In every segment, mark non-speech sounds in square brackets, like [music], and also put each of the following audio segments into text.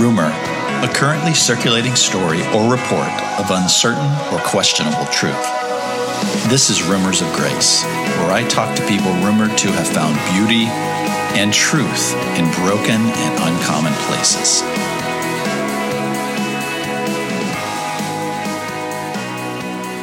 Rumor, a currently circulating story or report of uncertain or questionable truth. This is Rumors of Grace, where I talk to people rumored to have found beauty and truth in broken and uncommon places.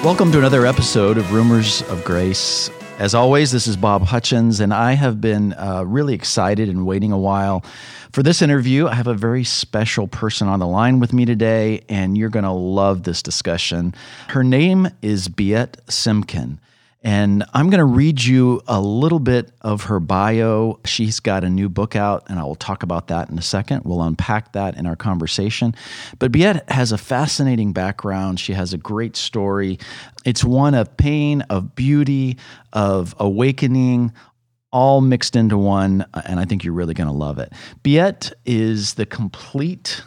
Welcome to another episode of Rumors of Grace. As always, this is Bob Hutchins, and I have been uh, really excited and waiting a while for this interview. I have a very special person on the line with me today, and you're going to love this discussion. Her name is Biet Simkin. And I'm going to read you a little bit of her bio. She's got a new book out, and I will talk about that in a second. We'll unpack that in our conversation. But Biet has a fascinating background. She has a great story. It's one of pain, of beauty, of awakening, all mixed into one. And I think you're really going to love it. Biet is the complete,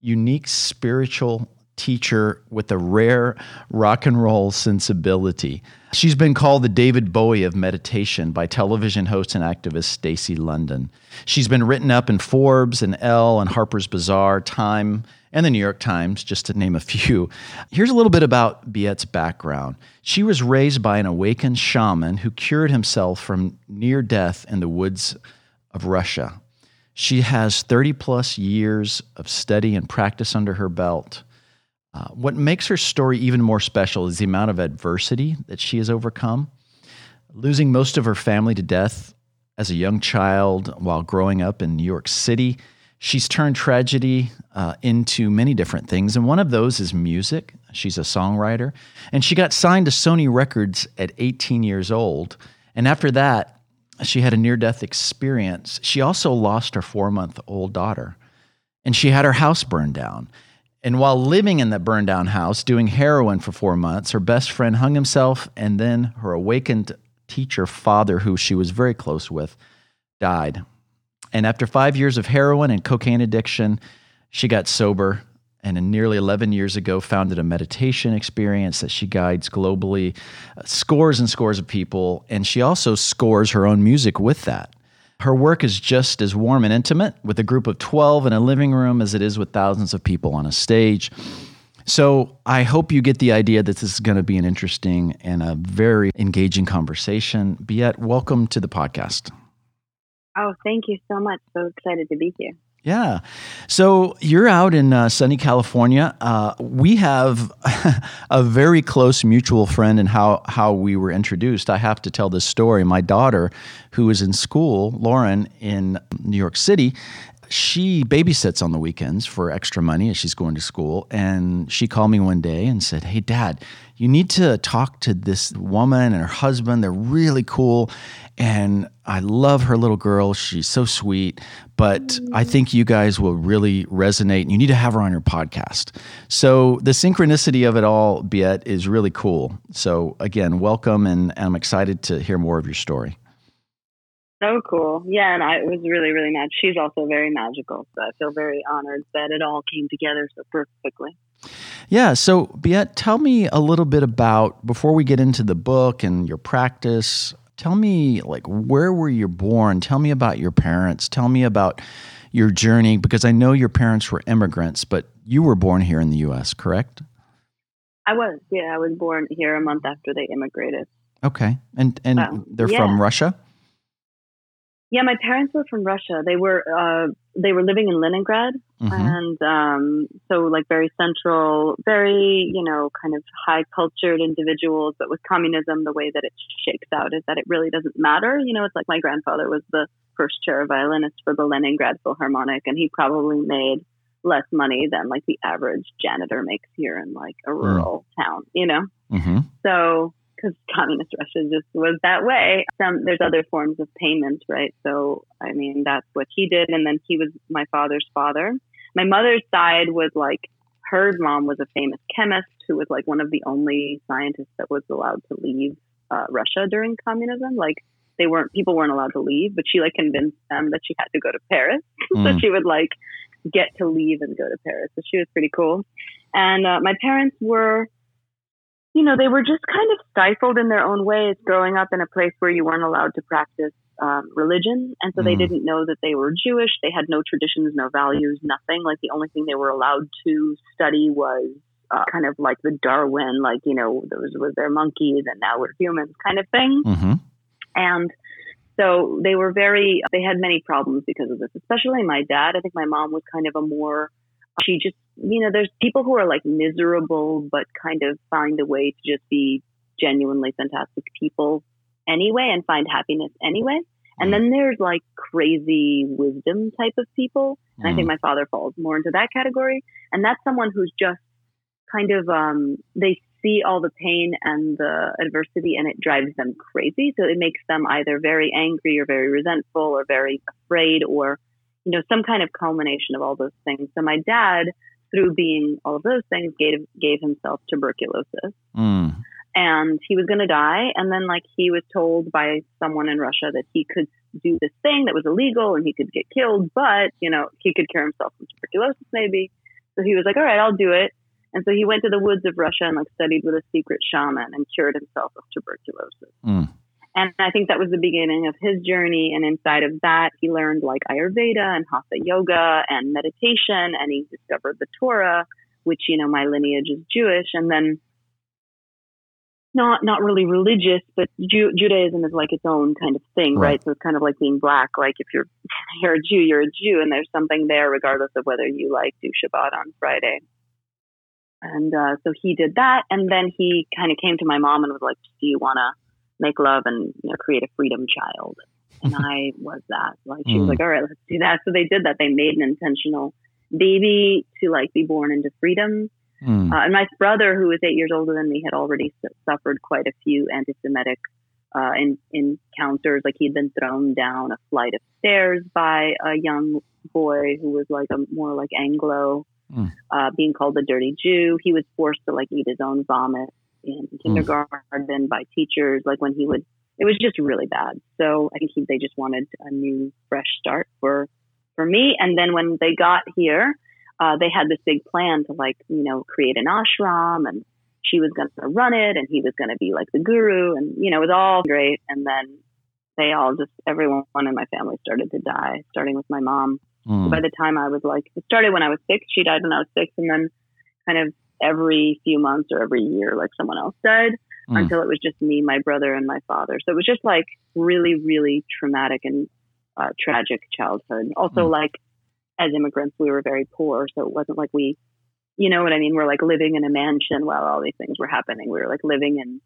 unique spiritual teacher with a rare rock and roll sensibility. She's been called the David Bowie of meditation by television host and activist Stacy London. She's been written up in Forbes and Elle and Harper's Bazaar, Time, and the New York Times, just to name a few. Here's a little bit about Biet's background. She was raised by an awakened shaman who cured himself from near death in the woods of Russia. She has 30 plus years of study and practice under her belt. Uh, what makes her story even more special is the amount of adversity that she has overcome. Losing most of her family to death as a young child while growing up in New York City, she's turned tragedy uh, into many different things. And one of those is music. She's a songwriter. And she got signed to Sony Records at 18 years old. And after that, she had a near death experience. She also lost her four month old daughter. And she had her house burned down. And while living in that burned down house, doing heroin for four months, her best friend hung himself, and then her awakened teacher father, who she was very close with, died. And after five years of heroin and cocaine addiction, she got sober and nearly 11 years ago founded a meditation experience that she guides globally uh, scores and scores of people and she also scores her own music with that her work is just as warm and intimate with a group of 12 in a living room as it is with thousands of people on a stage. So I hope you get the idea that this is going to be an interesting and a very engaging conversation. Biet, welcome to the podcast. Oh, thank you so much. So excited to be here. Yeah. So you're out in uh, sunny California. Uh, we have [laughs] a very close mutual friend and how, how we were introduced. I have to tell this story. My daughter, who is in school, Lauren, in New York City, she babysits on the weekends for extra money as she's going to school. And she called me one day and said, Hey, dad, you need to talk to this woman and her husband. They're really cool. And I love her little girl. She's so sweet. But I think you guys will really resonate. And you need to have her on your podcast. So the synchronicity of it all, Biet, is really cool. So again, welcome. And, and I'm excited to hear more of your story. So cool. Yeah, and I was really, really mad. She's also very magical. So I feel very honored that it all came together so perfectly. Yeah. So, Biet, tell me a little bit about, before we get into the book and your practice, tell me, like, where were you born? Tell me about your parents. Tell me about your journey, because I know your parents were immigrants, but you were born here in the U.S., correct? I was. Yeah, I was born here a month after they immigrated. Okay. And, and um, they're yeah. from Russia? Yeah, my parents were from Russia. They were uh, they were living in Leningrad, mm-hmm. and um, so like very central, very you know kind of high cultured individuals. But with communism, the way that it shakes out is that it really doesn't matter. You know, it's like my grandfather was the first chair violinist for the Leningrad Philharmonic, and he probably made less money than like the average janitor makes here in like a mm. rural mm. town. You know, mm-hmm. so because communist Russia just was that way. Some there's other forms of payment, right? So I mean that's what he did, and then he was my father's father. My mother's side was like her mom was a famous chemist who was like one of the only scientists that was allowed to leave uh, Russia during communism. Like they weren't people weren't allowed to leave, but she like convinced them that she had to go to Paris, [laughs] mm. so she would like get to leave and go to Paris. So she was pretty cool. And uh, my parents were you know, they were just kind of stifled in their own ways growing up in a place where you weren't allowed to practice um, religion, and so mm. they didn't know that they were Jewish. They had no traditions, no values, nothing. Like the only thing they were allowed to study was uh, kind of like the Darwin, like you know, those was their monkeys, and now we're humans, kind of thing. Mm-hmm. And so they were very. They had many problems because of this, especially my dad. I think my mom was kind of a more. She just, you know, there's people who are like miserable, but kind of find a way to just be genuinely fantastic people anyway and find happiness anyway. And mm. then there's like crazy wisdom type of people. And mm. I think mm. my father falls more into that category. And that's someone who's just kind of, um, they see all the pain and the adversity and it drives them crazy. So it makes them either very angry or very resentful or very afraid or, you know, some kind of culmination of all those things. So my dad, through being all of those things, gave, gave himself tuberculosis. Mm and he was going to die. And then, like, he was told by someone in Russia that he could do this thing that was illegal and he could get killed, but, you know, he could cure himself from tuberculosis, maybe. So he was like, all right, I'll do it. And so he went to the woods of Russia and, like, studied with a secret shaman and cured himself of tuberculosis. Mm. And I think that was the beginning of his journey. And inside of that, he learned like Ayurveda and Hatha yoga and meditation. And he discovered the Torah, which, you know, my lineage is Jewish. And then not not really religious, but Ju- Judaism is like its own kind of thing, right. right. So it's kind of like being black. Like if you're [laughs] you're a Jew, you're a Jew, and there's something there, regardless of whether you like do Shabbat on Friday. And uh, so he did that, and then he kind of came to my mom and was like, "Do you want to make love and you know create a freedom child?" And [laughs] I was that. Like she was mm. like, "All right, let's do that." So they did that. They made an intentional baby to like be born into freedom Mm. Uh, and my brother, who was eight years older than me, had already su- suffered quite a few anti-Semitic uh, in, encounters. Like he'd been thrown down a flight of stairs by a young boy who was like a more like Anglo, mm. uh, being called the dirty Jew. He was forced to like eat his own vomit in mm. kindergarten mm. by teachers. Like when he would, it was just really bad. So I think he, they just wanted a new, fresh start for for me. And then when they got here, uh, they had this big plan to like, you know, create an ashram and she was going to run it and he was going to be like the guru and, you know, it was all great. And then they all just, everyone in my family started to die, starting with my mom. Mm. So by the time I was like, it started when I was six, she died when I was six. And then kind of every few months or every year, like someone else died mm. until it was just me, my brother, and my father. So it was just like really, really traumatic and uh, tragic childhood. Also, mm. like, as immigrants, we were very poor. So it wasn't like we, you know what I mean? We're like living in a mansion while all these things were happening. We were like living in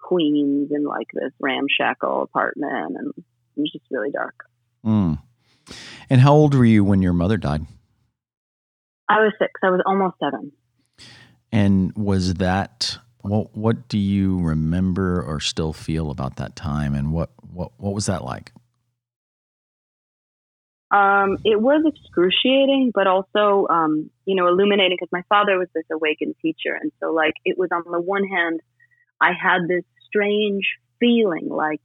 Queens in like this ramshackle apartment and it was just really dark. Mm. And how old were you when your mother died? I was six. I was almost seven. And was that what what do you remember or still feel about that time and what what what was that like? Um, it was excruciating, but also, um, you know, illuminating because my father was this awakened teacher. And so, like, it was on the one hand, I had this strange feeling like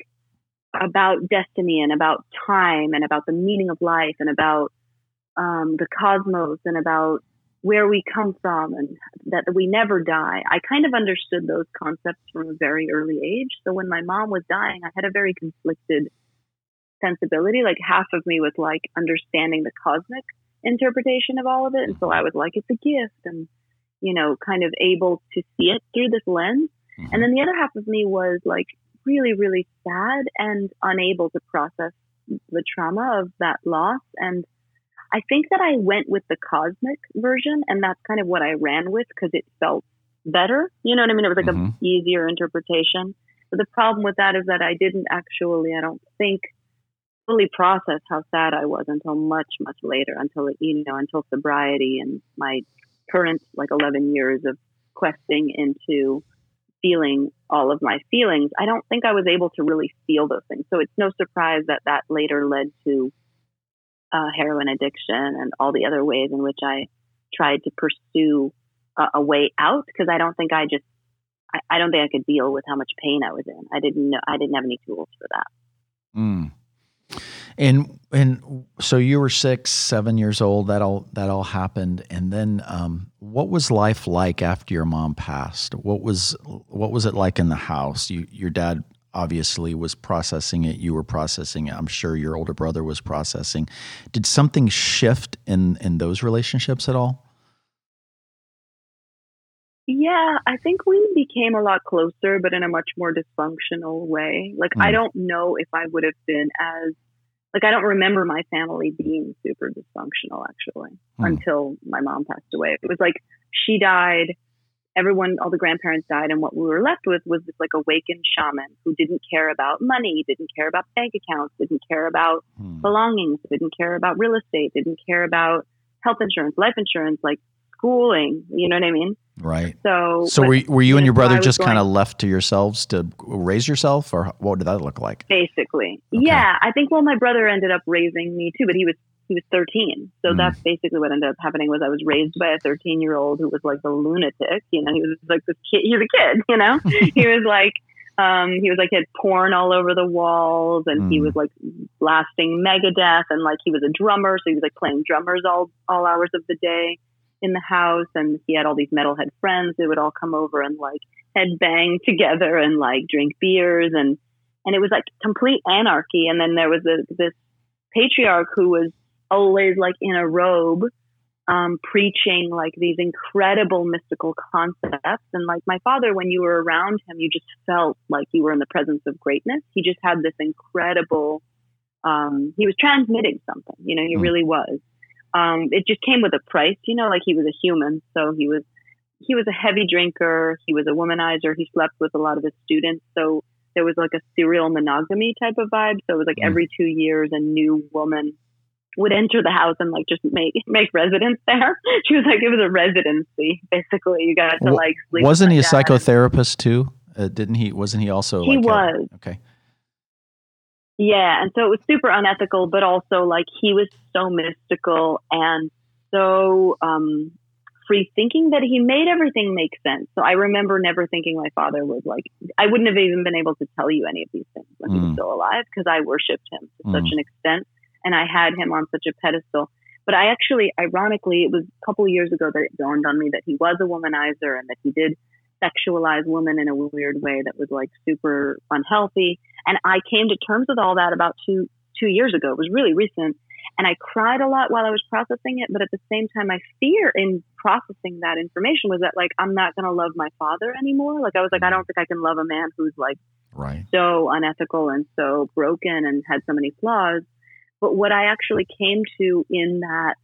about destiny and about time and about the meaning of life and about um, the cosmos and about where we come from and that we never die. I kind of understood those concepts from a very early age. So when my mom was dying, I had a very conflicted sensibility. Like half of me was like understanding the cosmic interpretation of all of it. And so I was like, it's a gift and, you know, kind of able to see it through this lens. Mm-hmm. And then the other half of me was like really, really sad and unable to process the trauma of that loss. And I think that I went with the cosmic version and that's kind of what I ran with because it felt better. You know what I mean? It was like mm-hmm. a easier interpretation. But the problem with that is that I didn't actually, I don't think, fully process how sad I was until much, much later, until, you know, until sobriety and my current like 11 years of questing into feeling all of my feelings. I don't think I was able to really feel those things. So it's no surprise that that later led to uh, heroin addiction and all the other ways in which I tried to pursue a, a way out because I don't think I just I, I, don't think I could deal with how much pain I was in. I didn't know I didn't have any tools for that. Mm. And and so you were six, seven years old. That all that all happened. And then, um, what was life like after your mom passed? What was what was it like in the house? You, your dad obviously was processing it. You were processing it. I'm sure your older brother was processing. Did something shift in in those relationships at all? Yeah, I think we became a lot closer, but in a much more dysfunctional way. Like, mm. I don't know if I would have been as, like, I don't remember my family being super dysfunctional actually mm. until my mom passed away. It was like she died, everyone, all the grandparents died, and what we were left with was this like awakened shaman who didn't care about money, didn't care about bank accounts, didn't care about mm. belongings, didn't care about real estate, didn't care about health insurance, life insurance, like schooling. You know what I mean? Right. So, so were, were you and your brother just kind of left to yourselves to raise yourself, or what did that look like? Basically, okay. yeah. I think well, my brother ended up raising me too, but he was he was 13, so mm. that's basically what ended up happening. Was I was raised by a 13 year old who was like a lunatic. You know, he was like this kid. He's a kid. You know, [laughs] he was like. Um, he was like had porn all over the walls, and mm. he was like blasting Megadeth, and like he was a drummer, so he was like playing drummers all all hours of the day in the house and he had all these metalhead friends that would all come over and like head bang together and like drink beers and and it was like complete anarchy and then there was a, this patriarch who was always like in a robe um, preaching like these incredible mystical concepts and like my father when you were around him you just felt like you were in the presence of greatness he just had this incredible um, he was transmitting something you know he mm. really was um, it just came with a price, you know, like he was a human. So he was, he was a heavy drinker. He was a womanizer. He slept with a lot of his students. So there was like a serial monogamy type of vibe. So it was like mm. every two years, a new woman would enter the house and like just make make residence there. [laughs] She was like it was a residency basically. You got to like sleep. Wasn't he a psychotherapist too? Uh, didn't he? Wasn't he also? He like was. A, okay. Yeah, and so it was super unethical, but also like he was so mystical and so um, free thinking that he made everything make sense. So I remember never thinking my father was like, I wouldn't have even been able to tell you any of these things when mm. he was mm. still alive because I worshipped him to mm. such an extent and I had him on such a pedestal. But I actually, ironically, it was a couple of years ago that it dawned on me that he was a womanizer and that he did sexualize women in a weird way that was like super unhealthy. And I came to terms with all that about two two years ago. It was really recent. And I cried a lot while I was processing it, but at the same time, my fear in processing that information was that like I'm not going to love my father anymore. Like I was like, I mm-hmm. don't think I can love a man who's like right. so unethical and so broken and had so many flaws. But what I actually came to in that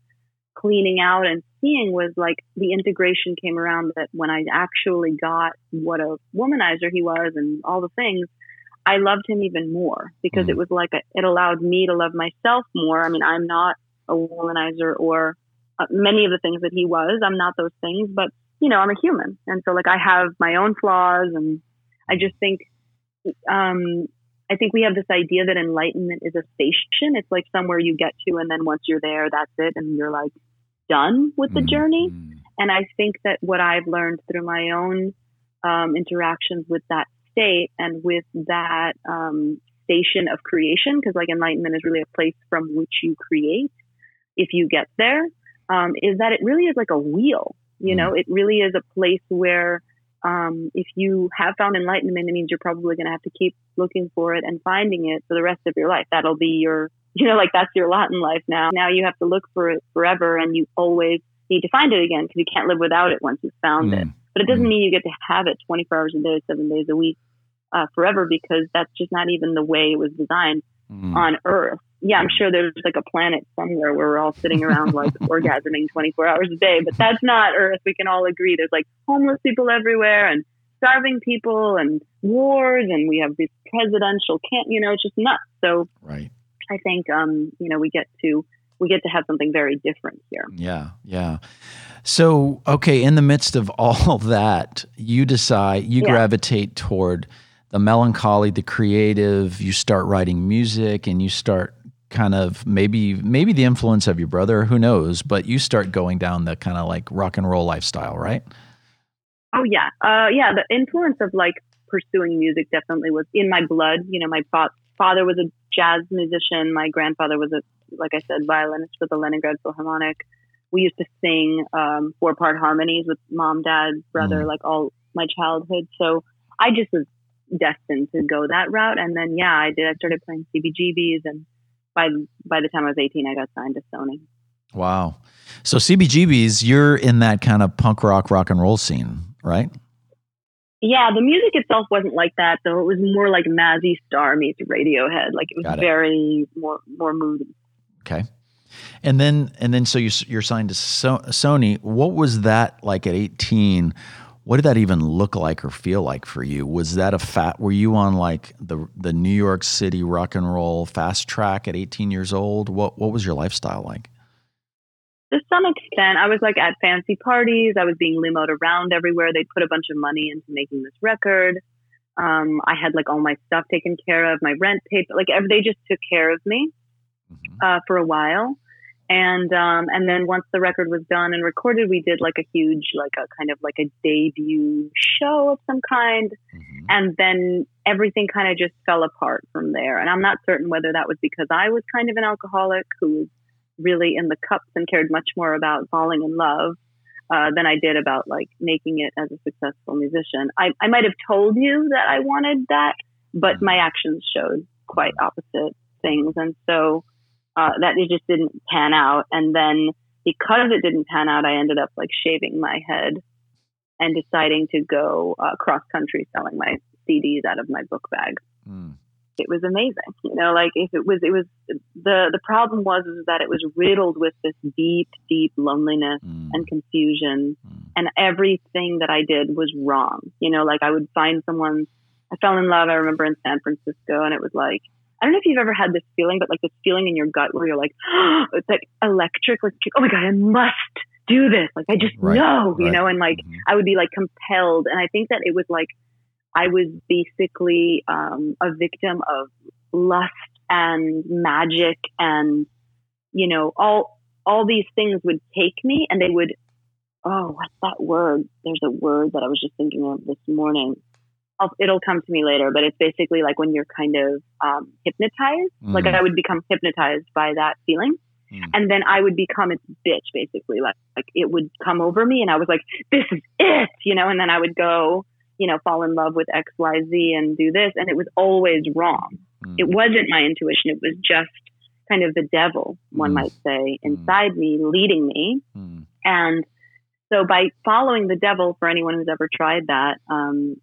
cleaning out and seeing was like the integration came around that when I actually got what a womanizer he was and all the things, I loved him even more because mm. it was like a, it allowed me to love myself more. I mean, I'm not a womanizer or uh, many of the things that he was. I'm not those things, but you know, I'm a human, and so like I have my own flaws, and I just think, um, I think we have this idea that enlightenment is a station. It's like somewhere you get to, and then once you're there, that's it, and you're like done with the mm-hmm. journey. And I think that what I've learned through my own um, interactions with that state and with that um, station of creation, because like enlightenment is really a place from which you create if you get there, um, is that it really is like a wheel. You know, mm. it really is a place where um, if you have found enlightenment, it means you're probably going to have to keep looking for it and finding it for the rest of your life. That'll be your, [laughs] you know, like that's your lot in life now. Now you have to look for it forever and you always need to find it again because you can't live without it once you've found mm. it. But it doesn't mm. mean you get to have it 24 hours a day, seven days a week, uh, forever because that's just not even the way it was designed mm. on Earth yeah, I'm sure there's like a planet somewhere where we're all sitting around like [laughs] orgasming 24 hours a day, but that's not Earth. We can all agree there's like homeless people everywhere and starving people and wars, and we have these presidential can't, you know, it's just nuts. So, right. I think, um, you know, we get to we get to have something very different here. Yeah, yeah. So, okay, in the midst of [laughs] all that, you decide you yeah. gravitate toward the melancholy, the creative. You start writing music, and you start kind of maybe maybe the influence of your brother, who knows? But you start going down the kind of like rock and roll lifestyle, right? Oh yeah, uh, yeah. The influence of like pursuing music definitely was in my blood. You know, my fa- father was a jazz musician. My grandfather was a, like I said, violinist for the Leningrad Philharmonic. We used to sing um, four part harmonies with mom, dad, brother, mm. like all my childhood. So I just was destined to go that route. And then, yeah, I did. I started playing CBGBs, and by by the time I was 18, I got signed to Sony. Wow. So CBGBs, you're in that kind of punk rock, rock and roll scene, right? Yeah, the music itself wasn't like that, though. It was more like Mazzy Star meets Radiohead. Like it was it. very more more moody. Okay. And then and then so you you're signed to so- Sony. What was that like at 18? What did that even look like or feel like for you? Was that a fat? Were you on like the the New York City rock and roll fast track at 18 years old? What what was your lifestyle like? To some extent, I was like at fancy parties. I was being limoed around everywhere. They put a bunch of money into making this record. Um, I had like all my stuff taken care of, my rent paid. Like they just took care of me mm-hmm. uh, for a while and um, and then once the record was done and recorded, we did like a huge, like a kind of like a debut show of some kind, mm-hmm. and then everything kind of just fell apart from there. And I'm not certain whether that was because I was kind of an alcoholic who was really in the cups and cared much more about falling in love uh, than I did about like making it as a successful musician. I, I might have told you that I wanted that, but mm-hmm. my actions showed quite opposite things, and so uh, that it just didn't pan out. And then because it didn't pan out, I ended up like shaving my head and deciding to go uh, cross country selling my CDs out of my book bag. Mm. It was amazing, you know. Like if it was, it was the the problem was is that it was riddled with this deep, deep loneliness mm. and confusion, mm. and everything that I did was wrong. You know, like I would find someone. I fell in love. I remember in San Francisco, and it was like I don't know if you've ever had this feeling, but like this feeling in your gut where you're like, oh, [gasps] it's like electric, like, oh my God, I must do this. Like, I just right, know, right. you know, and like mm-hmm. I would be like compelled. And I think that it was like I was basically um, a victim of lust and magic and, you know, all, all these things would take me and they would, oh, what's that word? There's a word that I was just thinking of this morning. I'll, it'll come to me later, but it's basically like when you're kind of um, hypnotized. Mm. Like I would become hypnotized by that feeling. Mm. And then I would become its bitch, basically. Like, like it would come over me, and I was like, "This is it," you know. And then I would go, you know, fall in love with X, Y, Z, and do this, and it was always wrong. Mm. It wasn't my intuition; it was just kind of the devil, one mm. might say, mm. inside me, leading me. Mm. And so, by following the devil, for anyone who's ever tried that, um,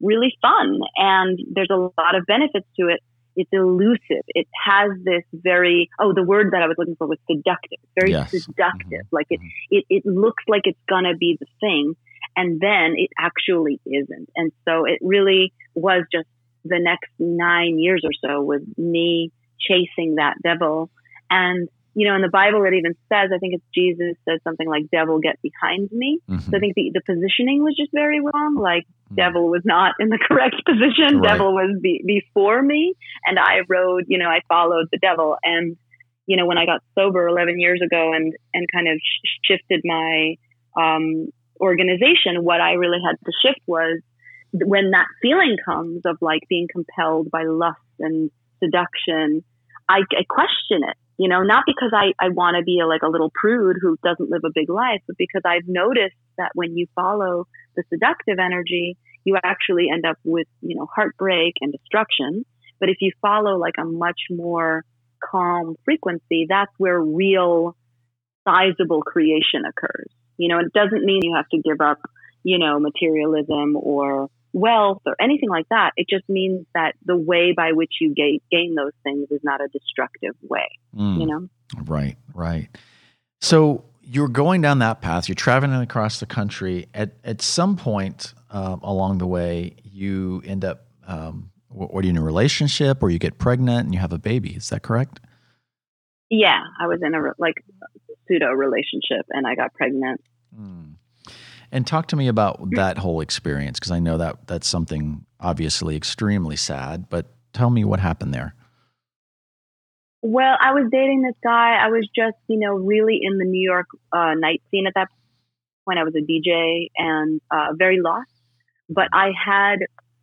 really fun and there's a lot of benefits to it. It's elusive. It has this very oh the word that I was looking for was seductive. Very yes. seductive. Mm-hmm. Like it, it it looks like it's gonna be the thing, and then it actually isn't. And so it really was just the next nine years or so was me chasing that devil and you know, in the Bible, it even says, I think it's Jesus says something like, devil, get behind me. Mm-hmm. So I think the, the positioning was just very wrong. Like, mm-hmm. devil was not in the [laughs] correct position. Right. Devil was be, before me. And I rode, you know, I followed the devil. And, you know, when I got sober 11 years ago and, and kind of sh- shifted my um, organization, what I really had to shift was when that feeling comes of like being compelled by lust and seduction, I, I question it you know, not because I, I want to be a, like a little prude who doesn't live a big life, but because I've noticed that when you follow the seductive energy, you actually end up with, you know, heartbreak and destruction. But if you follow like a much more calm frequency, that's where real sizable creation occurs. You know, it doesn't mean you have to give up, you know, materialism or wealth or anything like that. It just means that the way by which you gain, gain those things is not a destructive way, mm. you know? Right, right. So you're going down that path, you're traveling across the country. At, at some point uh, along the way, you end up, um, what are you in a relationship or you get pregnant and you have a baby. Is that correct? Yeah, I was in a like pseudo relationship and I got pregnant. Mm. And talk to me about that whole experience because I know that that's something obviously extremely sad, but tell me what happened there. Well, I was dating this guy. I was just, you know, really in the New York uh, night scene at that point. I was a DJ and uh, very lost. But I had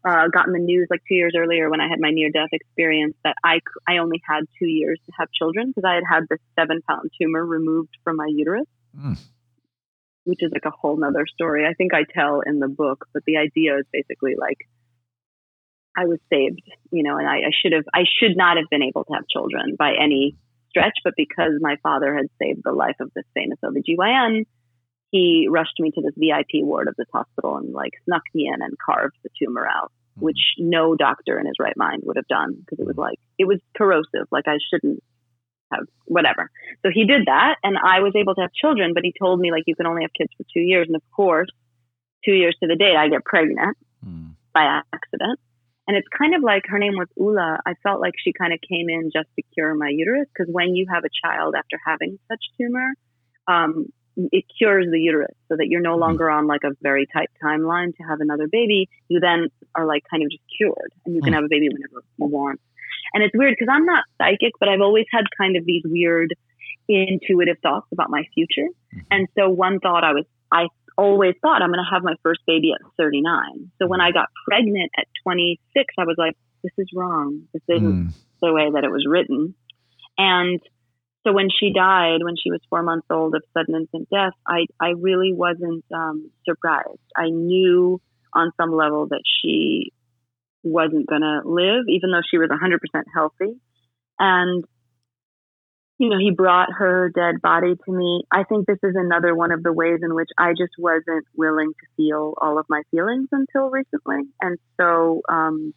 uh, gotten the news like two years earlier when I had my near death experience that I, I only had two years to have children because I had had this seven pound tumor removed from my uterus. Mm which is like a whole nother story. I think I tell in the book, but the idea is basically like I was saved, you know, and I, I should have, I should not have been able to have children by any stretch, but because my father had saved the life of this famous OBGYN, he rushed me to this VIP ward of this hospital and like snuck me in and carved the tumor out, mm-hmm. which no doctor in his right mind would have done because it was like, it was corrosive. Like I shouldn't have whatever. So he did that and I was able to have children, but he told me like, you can only have kids for two years. And of course, two years to the day, I get pregnant mm. by accident. And it's kind of like her name was Ula. I felt like she kind of came in just to cure my uterus because when you have a child after having such tumor, um, it cures the uterus so that you're no mm-hmm. longer on like a very tight timeline to have another baby. You then are like kind of just cured and you can mm. have a baby whenever you want. And it's weird because I'm not psychic, but I've always had kind of these weird intuitive thoughts about my future. Mm-hmm. And so one thought I was, I always thought I'm going to have my first baby at 39. So when I got pregnant at 26, I was like, this is wrong. This isn't mm. the way that it was written. And so when she died, when she was four months old of sudden infant death, I, I really wasn't um, surprised. I knew on some level that she wasn't going to live, even though she was 100% healthy. And you know, he brought her dead body to me. I think this is another one of the ways in which I just wasn't willing to feel all of my feelings until recently. And so um,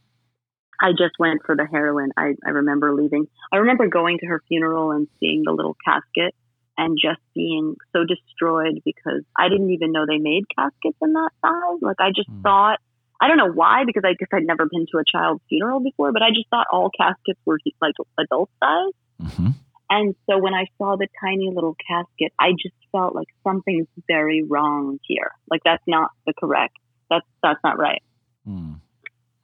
I just went for the heroin. I, I remember leaving. I remember going to her funeral and seeing the little casket and just being so destroyed because I didn't even know they made caskets in that size. Like I just mm. thought, I don't know why, because I guess I'd never been to a child's funeral before, but I just thought all caskets were like adult size. Mm-hmm. And so when I saw the tiny little casket, I just felt like something's very wrong here. Like that's not the correct. That's that's not right. Mm.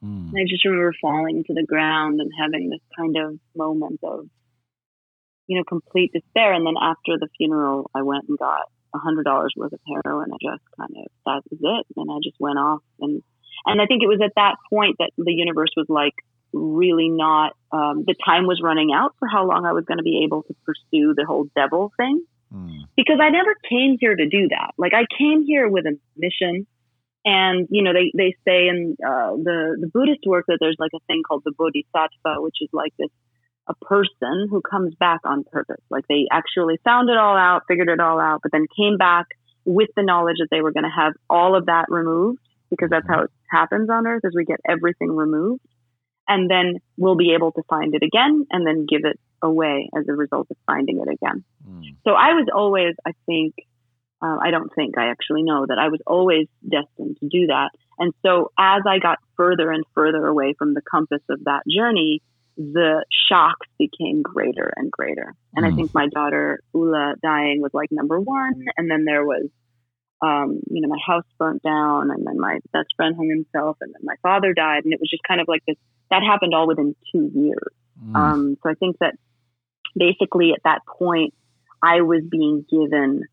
Mm. I just remember falling to the ground and having this kind of moment of, you know, complete despair. And then after the funeral, I went and got a hundred dollars worth of heroin. I just kind of that was it, and I just went off. And and I think it was at that point that the universe was like, really not um, the time was running out for how long I was going to be able to pursue the whole devil thing mm. because I never came here to do that. Like I came here with a mission, and you know they they say in uh, the the Buddhist work that there's like a thing called the bodhisattva, which is like this a person who comes back on purpose. Like they actually found it all out, figured it all out, but then came back with the knowledge that they were going to have all of that removed because that's how it happens on earth is we get everything removed and then we'll be able to find it again and then give it away as a result of finding it again. Mm. So I was always, I think, uh, I don't think I actually know that I was always destined to do that. And so as I got further and further away from the compass of that journey, the shocks became greater and greater. And mm. I think my daughter Ula dying was like number one. And then there was um, you know, my house burnt down and then my best friend hung himself and then my father died. And it was just kind of like this, that happened all within two years. Mm. Um, so I think that basically at that point, I was being given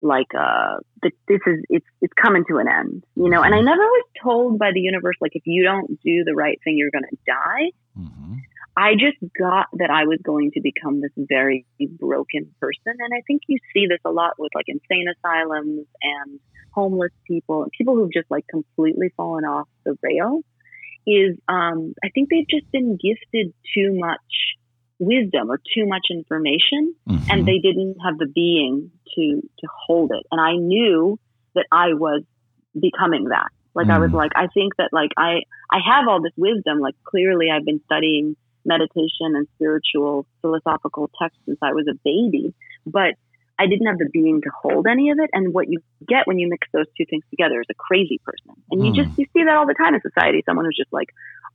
like, uh, this is, it's, it's coming to an end, you know, and I mm-hmm. never was told by the universe, like, if you don't do the right thing, you're going to die. Mm-hmm. I just got that I was going to become this very broken person. And I think you see this a lot with like insane asylums and homeless people and people who've just like completely fallen off the rail is um, I think they've just been gifted too much wisdom or too much information mm-hmm. and they didn't have the being to to hold it. And I knew that I was becoming that. Like mm. I was mm. like, I think that like I I have all this wisdom. Like clearly I've been studying meditation and spiritual philosophical texts since I was a baby, but I didn't have the being to hold any of it. And what you get when you mix those two things together is a crazy person. And you mm. just, you see that all the time in society. Someone who's just like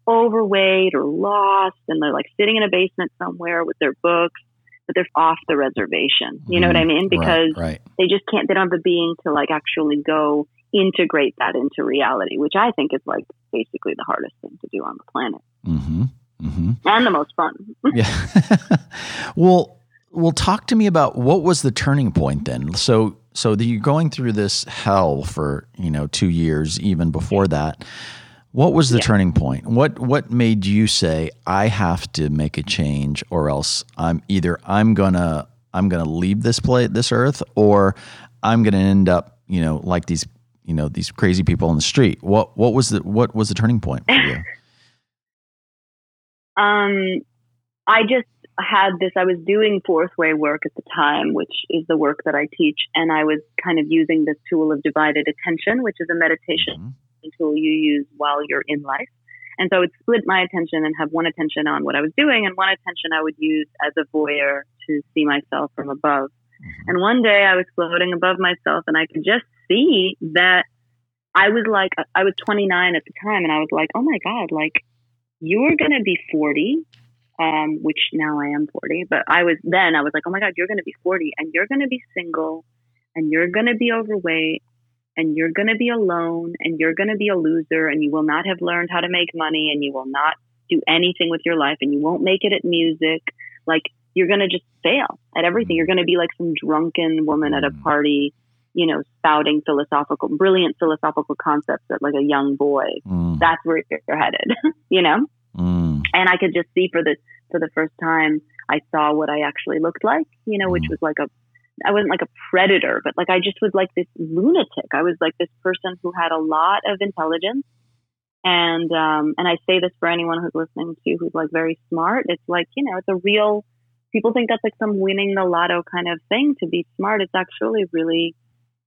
overweight or lost and they're like sitting in a basement somewhere with their books, but they're off the reservation. You mm. know what I hmm. mean? Because right, right. they just can't, they don't have the being to like actually go integrate that into reality, which I think is like basically the hardest thing to do on the planet. Mm-hmm. Mm-hmm. And the most fun. [laughs] yeah. [laughs] well, well, talk to me about what was the turning point then. So, so you're going through this hell for you know two years, even before that. What was the yeah. turning point? What what made you say I have to make a change, or else I'm either I'm gonna I'm gonna leave this play this earth, or I'm gonna end up you know like these you know these crazy people on the street. What what was the what was the turning point for you? [laughs] Um, I just had this, I was doing fourth way work at the time, which is the work that I teach. And I was kind of using this tool of divided attention, which is a meditation mm-hmm. tool you use while you're in life. And so I would split my attention and have one attention on what I was doing and one attention I would use as a voyeur to see myself from above. Mm-hmm. And one day I was floating above myself and I could just see that I was like, I was 29 at the time and I was like, oh my God, like you're going to be 40, um, which now I am 40, but I was then, I was like, oh my God, you're going to be 40 and you're going to be single and you're going to be overweight and you're going to be alone and you're going to be a loser and you will not have learned how to make money and you will not do anything with your life and you won't make it at music. Like you're going to just fail at everything. You're going to be like some drunken woman at a mm. party, you know, spouting philosophical, brilliant philosophical concepts at like a young boy. Mm. That's where you're headed, [laughs] you know? Mm. And I could just see for the, for the first time, I saw what I actually looked like, you know, which mm. was like a I wasn't like a predator, but like I just was like this lunatic. I was like this person who had a lot of intelligence. And um and I say this for anyone who's listening to who's like very smart. It's like, you know, it's a real people think that's like some winning the lotto kind of thing to be smart. It's actually really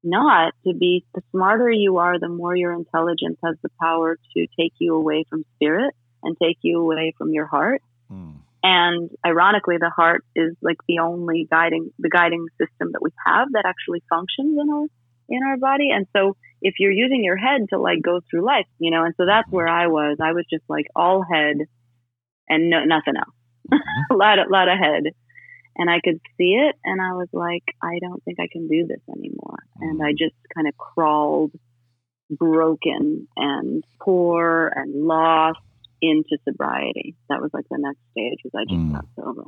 not. To be the smarter you are, the more your intelligence has the power to take you away from spirit and take you away from your heart. Mm. And ironically, the heart is like the only guiding the guiding system that we have that actually functions in our in our body. And so if you're using your head to like go through life, you know, and so that's where I was. I was just like all head and no, nothing else. Mm-hmm. a [laughs] lot a lot of head. And I could see it and I was like, I don't think I can do this anymore. And I just kind of crawled broken and poor and lost into sobriety. That was like the next stage was I just mm. got sober.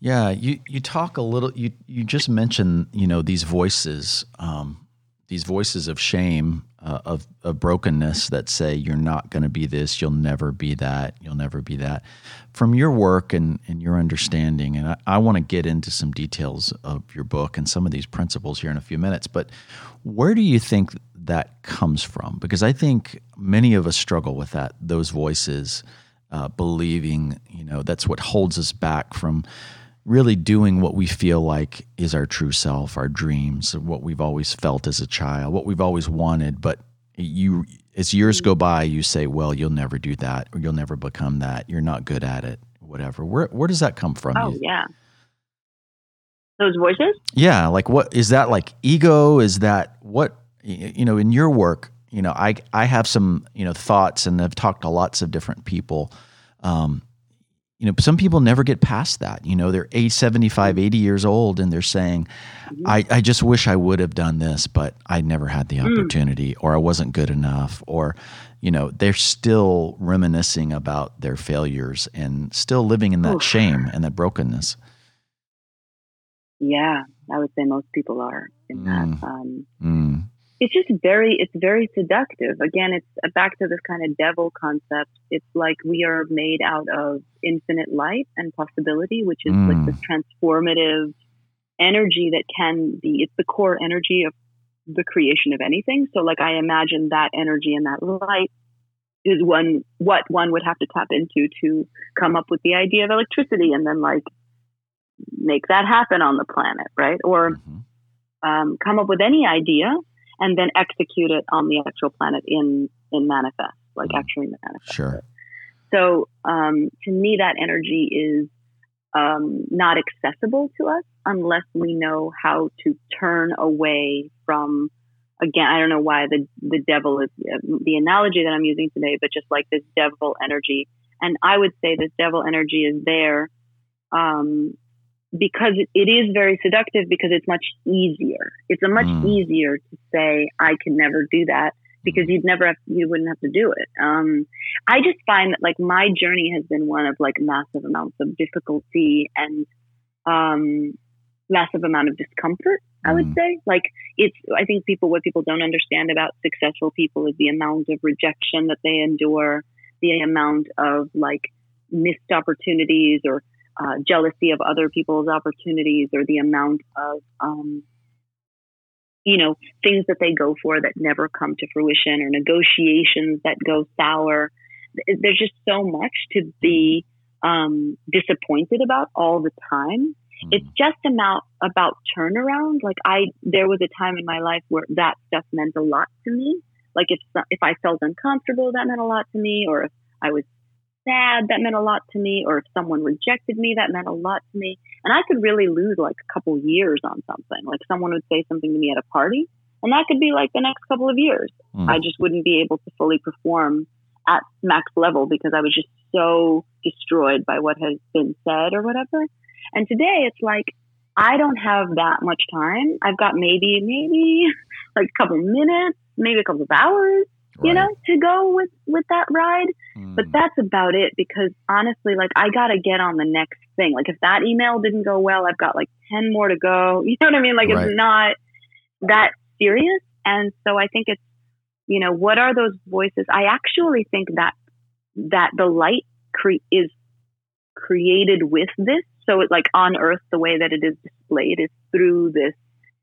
Yeah, you you talk a little. You you just mentioned you know these voices, um, these voices of shame, uh, of of brokenness that say you're not going to be this, you'll never be that, you'll never be that. From your work and and your understanding, and I, I want to get into some details of your book and some of these principles here in a few minutes. But where do you think that comes from because I think many of us struggle with that those voices uh, believing you know that's what holds us back from really doing what we feel like is our true self our dreams what we've always felt as a child what we've always wanted. But you as years go by you say well you'll never do that. Or you'll never become that. You're not good at it whatever. Where where does that come from? Oh yeah. Those voices? Yeah like what is that like ego? Is that what you know, in your work, you know, I I have some you know thoughts, and I've talked to lots of different people. Um, you know, some people never get past that. You know, they're 80, 75, 80 years old and they're saying, mm-hmm. I, I just wish I would have done this, but I never had the mm. opportunity or I wasn't good enough. Or, you know, they're still reminiscing about their failures and still living in that Oof. shame and that brokenness. Yeah, I would say most people are in mm. that. Um, mm it's just very it's very seductive again it's back to this kind of devil concept it's like we are made out of infinite light and possibility which is mm. like this transformative energy that can be it's the core energy of the creation of anything so like i imagine that energy and that light is one what one would have to tap into to come up with the idea of electricity and then like make that happen on the planet right or mm-hmm. um, come up with any idea and then execute it on the actual planet in in manifest, like mm. actually manifest. Sure. So um, to me, that energy is um, not accessible to us unless we know how to turn away from. Again, I don't know why the the devil is uh, the analogy that I'm using today, but just like this devil energy, and I would say this devil energy is there um, because it is very seductive because it's much easier. It's a much mm. easier to say I can never do that because you'd never have you wouldn't have to do it. Um, I just find that like my journey has been one of like massive amounts of difficulty and um, massive amount of discomfort. I would mm. say like it's. I think people what people don't understand about successful people is the amount of rejection that they endure, the amount of like missed opportunities or uh, jealousy of other people's opportunities or the amount of um, you know things that they go for that never come to fruition or negotiations that go sour there's just so much to be um, disappointed about all the time. Mm-hmm. It's just about about turnaround. Like I, there was a time in my life where that stuff meant a lot to me. Like if if I felt uncomfortable, that meant a lot to me, or if I was sad, that meant a lot to me, or if someone rejected me, that meant a lot to me. And I could really lose like a couple years on something. Like someone would say something to me at a party, and that could be like the next couple of years. Mm. I just wouldn't be able to fully perform at max level because I was just so destroyed by what has been said or whatever. And today it's like, I don't have that much time. I've got maybe, maybe [laughs] like a couple minutes, maybe a couple of hours, right. you know, to go with, with that ride. Mm. But that's about it because honestly, like I got to get on the next thing. Like if that email didn't go well, I've got like 10 more to go. [laughs] You know what I mean? Like right. it's not that serious. And so I think it's, you know, what are those voices? I actually think that that the light cre- is created with this. So it like on earth, the way that it is displayed is through this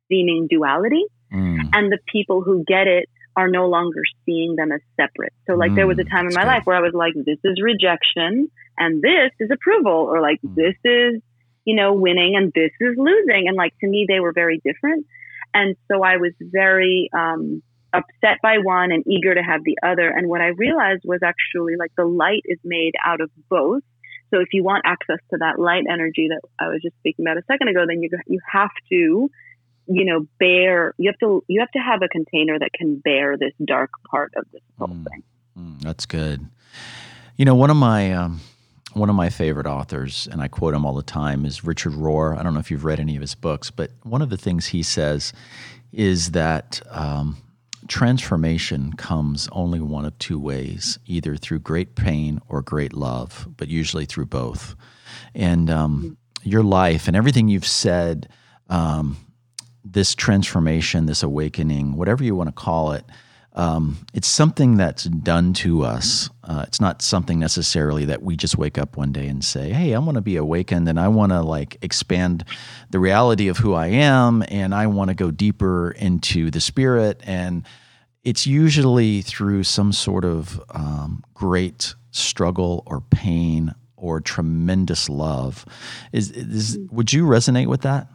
seeming duality. Mm. And the people who get it are no longer seeing them as separate. So like mm. there was a mm, time in my life where I was like, this is rejection and this is approval or like mm. this is, you know, winning and this is losing. And like to me, they were very different. And so I was very, um, upset by one and eager to have the other. And what I realized was actually like the light is made out of both. So if you want access to that light energy that I was just speaking about a second ago, then you you have to, you know, bear. You have to you have to have a container that can bear this dark part of this whole mm, thing. Mm, that's good. You know, one of my um, one of my favorite authors, and I quote him all the time, is Richard Rohr. I don't know if you've read any of his books, but one of the things he says is that um, transformation comes only one of two ways either through great pain or great love, but usually through both. And um, your life and everything you've said, um, this transformation, this awakening, whatever you want to call it, um, it's something that's done to us. Uh, it's not something necessarily that we just wake up one day and say, "Hey, I want to be awakened and I want to like expand the reality of who I am and I want to go deeper into the spirit." And it's usually through some sort of um, great struggle or pain or tremendous love. Is, is would you resonate with that?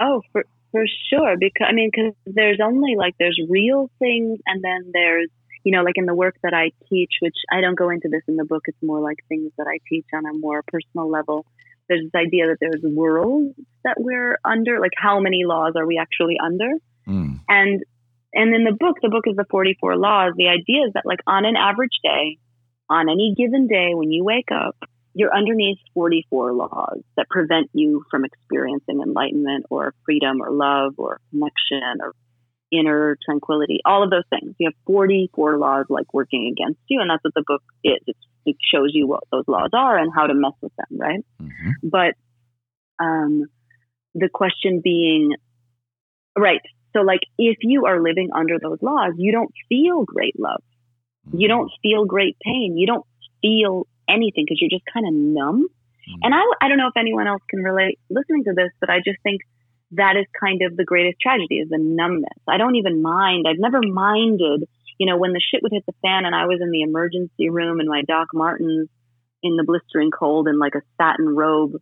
Oh, for for sure, because I mean, because there's only like there's real things, and then there's you know, like in the work that I teach, which I don't go into this in the book. It's more like things that I teach on a more personal level. There's this idea that there's worlds that we're under, like how many laws are we actually under? Mm. And and in the book, the book is the 44 laws. The idea is that like on an average day, on any given day when you wake up, you're underneath 44 laws that prevent you from experiencing enlightenment or freedom or love or connection or inner tranquility, all of those things. You have 44 laws like working against you. And that's what the book is. It's, it shows you what those laws are and how to mess with them, right? Mm-hmm. But um, the question being, right. So, like, if you are living under those laws, you don't feel great love. You mm-hmm. don't feel great pain. You don't feel anything because you're just kind of numb. Mm-hmm. And I, I don't know if anyone else can relate listening to this, but I just think that is kind of the greatest tragedy is the numbness. I don't even mind. I've never minded, you know, when the shit would hit the fan and I was in the emergency room in my Doc Martens in the blistering cold in like a satin robe,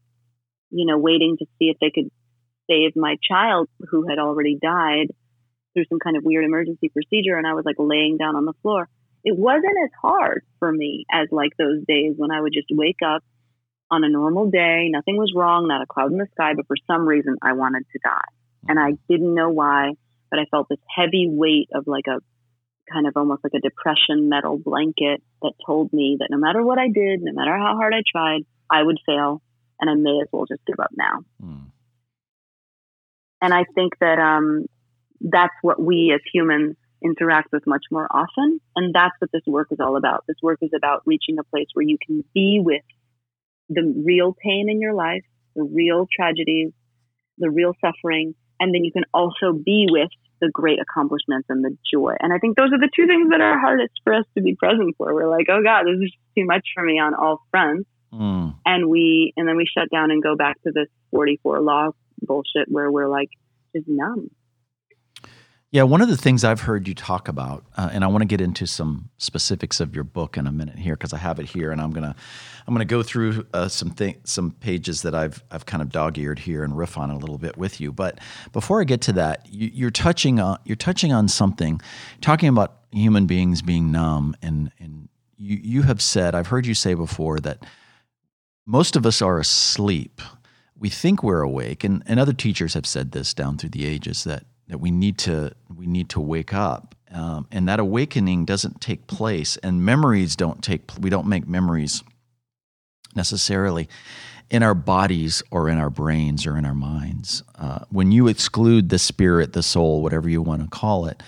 you know, waiting to see if they could save my child who had already died through some kind of weird emergency procedure. And I was like laying down on the floor. It wasn't as hard for me as like those days when I would just wake up on a normal day, nothing was wrong, not a cloud in the sky, but for some reason I wanted to die. And I didn't know why, but I felt this heavy weight of like a kind of almost like a depression metal blanket that told me that no matter what I did, no matter how hard I tried, I would fail and I may as well just give up now. Mm. And I think that um, that's what we as humans interact with much more often. And that's what this work is all about. This work is about reaching a place where you can be with the real pain in your life, the real tragedies, the real suffering, and then you can also be with the great accomplishments and the joy. And I think those are the two things that are hardest for us to be present for. We're like, oh God, this is too much for me on all fronts. Mm. And we, and then we shut down and go back to this 44 law bullshit where we're like just numb. Yeah, one of the things I've heard you talk about, uh, and I want to get into some specifics of your book in a minute here because I have it here, and I'm gonna I'm gonna go through uh, some th- some pages that I've I've kind of dog eared here and riff on a little bit with you. But before I get to that, you, you're touching on you're touching on something, talking about human beings being numb, and and you you have said I've heard you say before that most of us are asleep. We think we're awake, and, and other teachers have said this down through the ages that that we need to we need to wake up. Um, and that awakening doesn't take place and memories don't take we don't make memories necessarily in our bodies or in our brains or in our minds. Uh, when you exclude the spirit the soul whatever you want to call it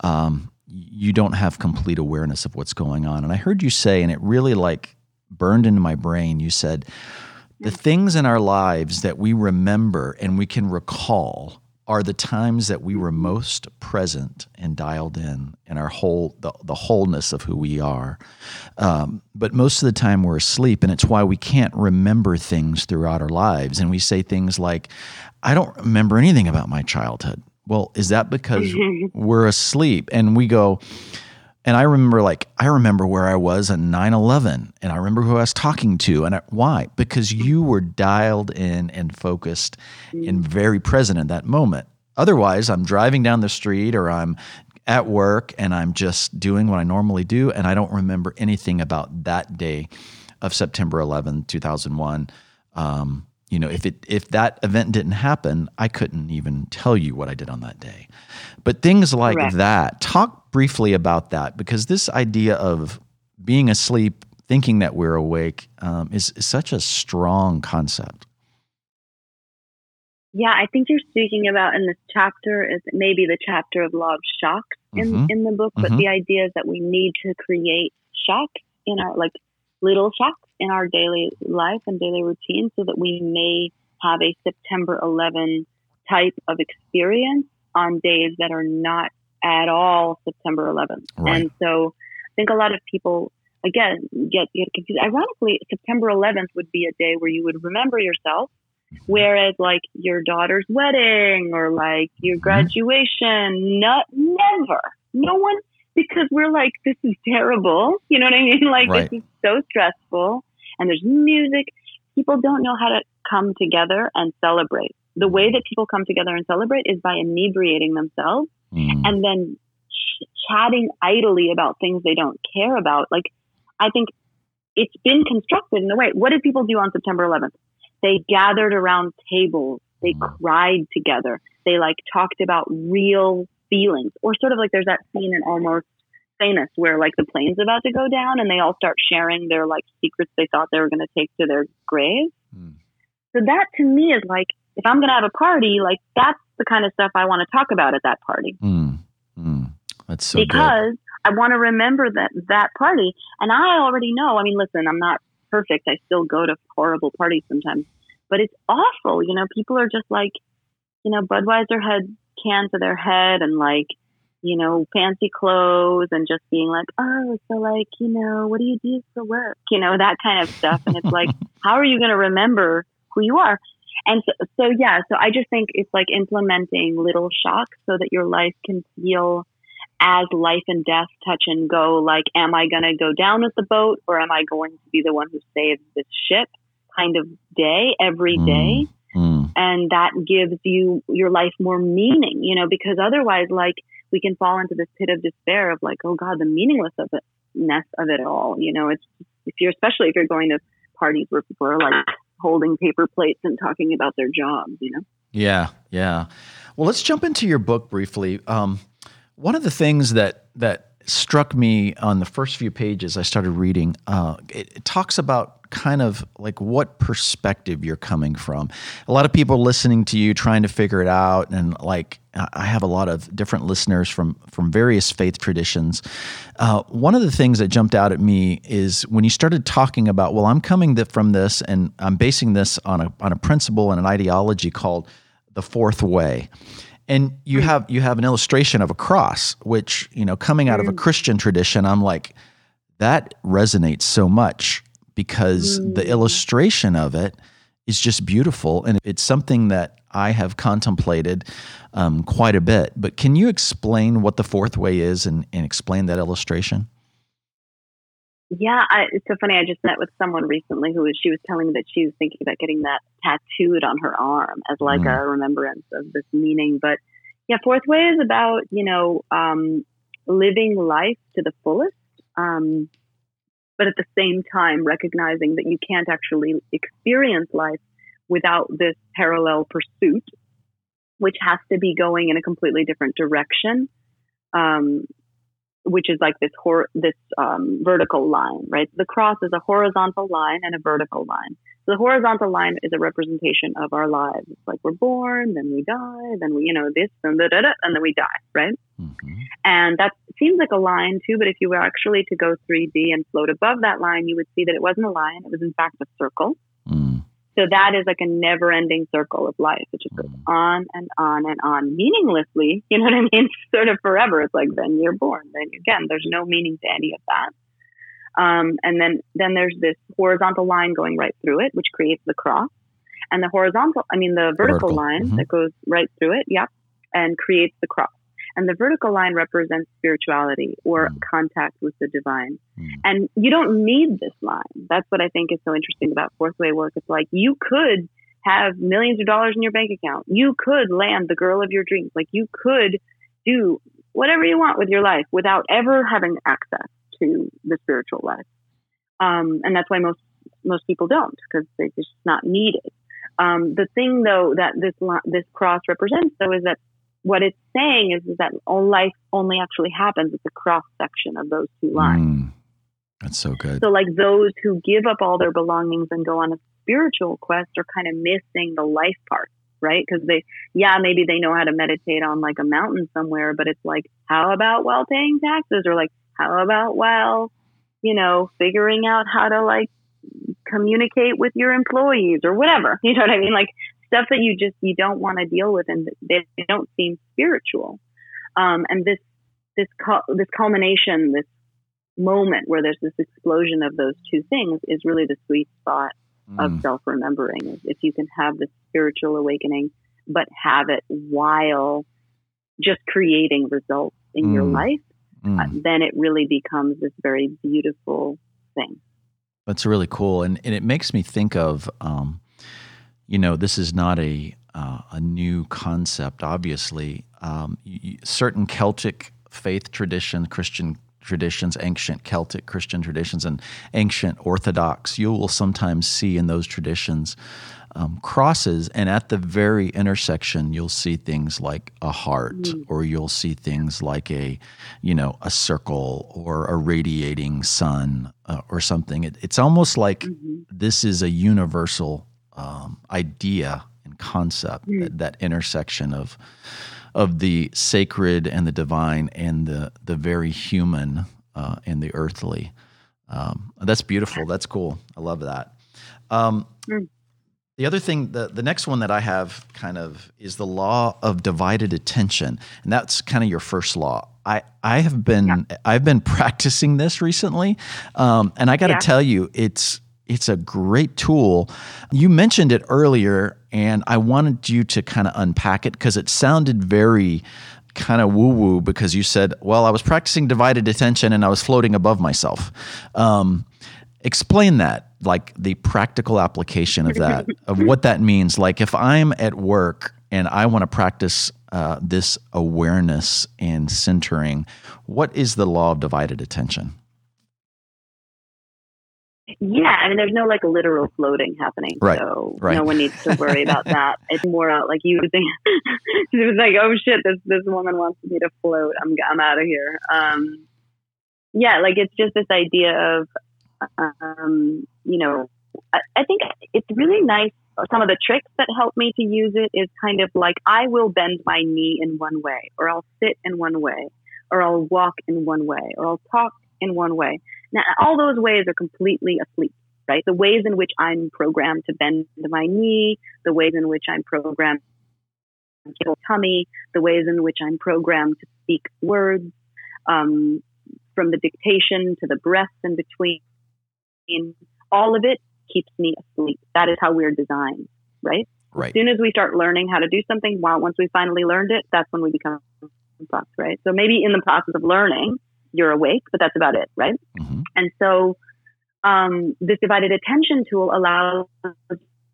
um, you don't have complete awareness of what's going on. And i heard you say and it really like burned into my brain you said the things in our lives that we remember and we can recall are the times that we were most present and dialed in in our whole the, the wholeness of who we are. Um, but most of the time we're asleep and it's why we can't remember things throughout our lives. And we say things like i don't remember anything about my childhood. Well is that because [laughs] we're asleep? And we go and I remember, like, I remember where I was on 9 11, and I remember who I was talking to. And I, why? Because you were dialed in and focused and very present in that moment. Otherwise, I'm driving down the street or I'm at work and I'm just doing what I normally do, and I don't remember anything about that day of September 11, 2001. Um, you know, if it if that event didn't happen, I couldn't even tell you what I did on that day. But things like Correct. that, talk briefly about that because this idea of being asleep, thinking that we're awake, um, is, is such a strong concept. Yeah, I think you're speaking about in this chapter is maybe the chapter of law of shocks in, mm-hmm. in the book, but mm-hmm. the idea is that we need to create shocks in our like little shocks in our daily life and daily routine so that we may have a September 11 type of experience on days that are not at all September 11th. Right. And so I think a lot of people, again, get, get confused. Ironically, September 11th would be a day where you would remember yourself, mm-hmm. whereas like your daughter's wedding or like your mm-hmm. graduation, not, never, no one, because we're like, this is terrible. You know what I mean? [laughs] Like, right. this is so stressful and there's music. People don't know how to come together and celebrate. The way that people come together and celebrate is by inebriating themselves mm. and then ch- chatting idly about things they don't care about. Like, I think it's been constructed in a way. What did people do on September 11th? They gathered around tables. They mm. cried together. They like talked about real feelings, or sort of like there's that scene in Almost famous where like the plane's about to go down and they all start sharing their like secrets they thought they were going to take to their grave. Mm. So that to me is like, if I'm going to have a party, like that's the kind of stuff I want to talk about at that party. Mm. Mm. That's so because good. I want to remember that that party, and I already know. I mean, listen, I'm not perfect. I still go to horrible parties sometimes, but it's awful. You know, people are just like, you know, Budweiser had can to their head and like you know, fancy clothes and just being like, oh, so like, you know, what do you do for work? You know, that kind of stuff. And it's like, [laughs] how are you going to remember who you are? And so, so, yeah, so I just think it's like implementing little shocks so that your life can feel as life and death touch and go. Like, am I going to go down with the boat or am I going to be the one who saves this ship kind of day every day? mm, day? Mm. And that gives you your life more meaning, you know, because otherwise, like, we can fall into this pit of despair of like, oh God, the meaningless of it, ness of it all. You know, it's if you're especially if you're going to parties where people are like holding paper plates and talking about their jobs. You know. Yeah, yeah. Well, let's jump into your book briefly. Um, one of the things that that struck me on the first few pages I started reading, uh, it, it, talks about kind of like what perspective you're coming from. A lot of people listening to you trying to figure it out, and like I have a lot of different listeners from from various faith traditions. Uh, one of the things that jumped out at me is when you started talking about, well, I'm coming from this, and I'm basing this on a on a principle and an ideology called the fourth way and you mm. have you have an illustration of a cross which you know coming out of a mm. christian tradition i'm like that resonates so much because the mm. illustration of it is just beautiful. And it's something that I have contemplated um, quite a bit. But can you explain what the fourth way is and, and explain that illustration? Yeah, I, it's so funny. I just met with someone recently who was she was telling me that she was thinking about getting that tattooed on her arm as like mm. a remembrance of this meaning. But yeah, fourth way is about you know um, living life to the fullest, um, but at the same time recognizing that you can't actually experience life without this parallel pursuit, which has to be going in a completely different direction. Um, which is like this hor- this um, vertical line, right? The cross is a horizontal line and a vertical line. So the horizontal line is a representation of our lives. It's like we're born, then we die, then we, you know, this, and, da, da, da, and then we die, right? Mm-hmm. And that seems like a line too, but if you were actually to go 3D and float above that line, you would see that it wasn't a line. It was in fact a circle. Mm. So that is like a never ending circle of life. It just goes mm. on and on and on meaninglessly. You know what I [laughs] mean? sort of forever. It's like, then you're born. Then again, there's no meaning to any of that. Um, and then, then there's this horizontal line going right through it, which creates the cross. And the horizontal, I mean, the vertical, vertical. line mm-hmm. that goes right through it, yep, and creates the cross. And the vertical line represents spirituality or mm. contact with the divine. Mm. And you don't need this line. That's what I think is so interesting about fourth way work. It's like you could have millions of dollars in your bank account. You could land the girl of your dreams. Like you could do whatever you want with your life without ever having access to the spiritual life. Um, and that's why most most people don't because they just not need it. Um, the thing though that this this cross represents though is that what it's saying is, is that all life only actually happens at the cross section of those two lines. Mm, that's so good. So, like those who give up all their belongings and go on a spiritual quest are kind of missing the life part, right? Because they, yeah, maybe they know how to meditate on like a mountain somewhere, but it's like, how about while paying taxes? Or like, how about while, you know, figuring out how to like communicate with your employees or whatever. [laughs] You know what I mean? Like stuff that you just you don't want to deal with and they, don't seem spiritual um, and this this this culmination this moment where there's this explosion of those two things is really the sweet spot mm. of self remembering if you can have this spiritual awakening but have it while just creating results in mm. your life mm. uh, then it really becomes this very beautiful thing that's really cool and, and it makes me think of um, you know, this is not a uh, a new concept. Obviously, um, certain Celtic faith tradition, Christian traditions, ancient Celtic Christian traditions, and ancient Orthodox, you will sometimes see in those traditions um, crosses, and at the very intersection, you'll see things like a heart, mm. or you'll see things like a, you know, a circle or a radiating sun uh, or something. It, it's almost like mm-hmm. this is a universal um, idea and concept mm. that, that intersection of of the sacred and the divine and the the very human uh, and the earthly. Um, that's beautiful. That's cool. I love that. Um, mm. The other thing, the, the next one that I have kind of is the law of divided attention. And that's kind of your first law. I, I have been yeah. I've been [laughs] practicing this recently, um, and I got to yeah. tell you, it's it's a great tool. You mentioned it earlier, and I wanted you to kind of unpack it because it sounded very kind of woo woo because you said, well, I was practicing divided attention and I was floating above myself. Um, explain that, like the practical application of that, of what that means. Like if I'm at work and I want to practice uh, this awareness and centering, what is the law of divided attention? Yeah, I mean, there's no like literal floating happening, right, so right. no one needs to worry about that. [laughs] It's more out like you think it was like, oh shit, this this woman wants me to float. I'm I'm out of here. Um, yeah, like it's just this idea of, um, you know, I, I think it's really nice. Some of the tricks that help me to use it is kind of like I will bend my knee in one way, or I'll sit in one way, or I'll walk in one way, or I'll talk in one way. Now, all those ways are completely asleep, right? The ways in which I'm programmed to bend my knee, the ways in which I'm programmed to kill tummy, the ways in which I'm programmed to speak words, um, from the dictation to the breaths in between, all of it keeps me asleep. That is how we're designed, right? Right. As soon as we start learning how to do something, well, once we finally learned it, that's when we become fucked, right? So maybe in the process of learning, you're awake, but that's about it, right? Mm-hmm. And so um, this divided attention tool allows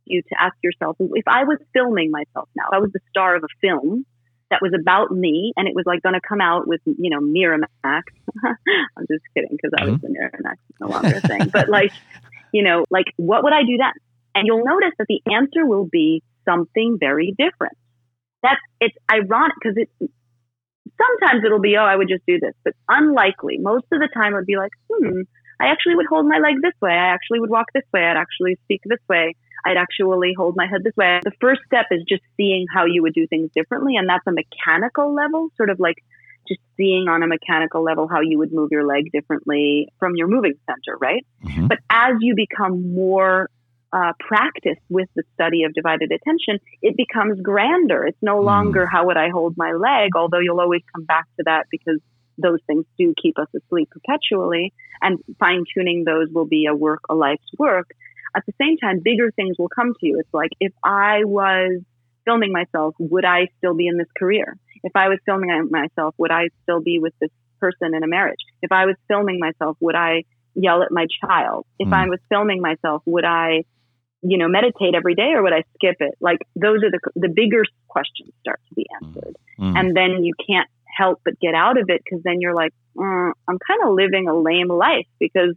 you to ask yourself, if I was filming myself now, if I was the star of a film that was about me and it was like going to come out with, you know, Miramax. [laughs] I'm just kidding because I was mm-hmm. the Miramax no longer thing, but like, [laughs] you know, like what would I do then? And you'll notice that the answer will be something very different. That's, it's ironic because it, sometimes it'll be, oh, I would just do this, but unlikely. Most of the time it would be like, hmm, I actually would hold my leg this way. I actually would walk this way. I'd actually speak this way. I'd actually hold my head this way. The first step is just seeing how you would do things differently. And that's a mechanical level, sort of like just seeing on a mechanical level how you would move your leg differently from your moving center, right? Mm-hmm. But as you become more uh, practice with the study of divided attention, it becomes grander. It's no mm. longer how would I hold my leg, although you'll always come back to that because those things do keep us asleep perpetually, and fine tuning those will be a work, a life's work. At the same time, bigger things will come to you. It's like if I was filming myself, would I still be in this career? If I was filming myself, would I still be with this person in a marriage? If I was filming myself, would I yell at my child? If mm. I was filming myself, would I, you know, meditate every day or would I skip it? Like those are the the bigger questions start to be answered, mm. and then you can't help but get out of it because then you're like, mm, I'm kind of living a lame life because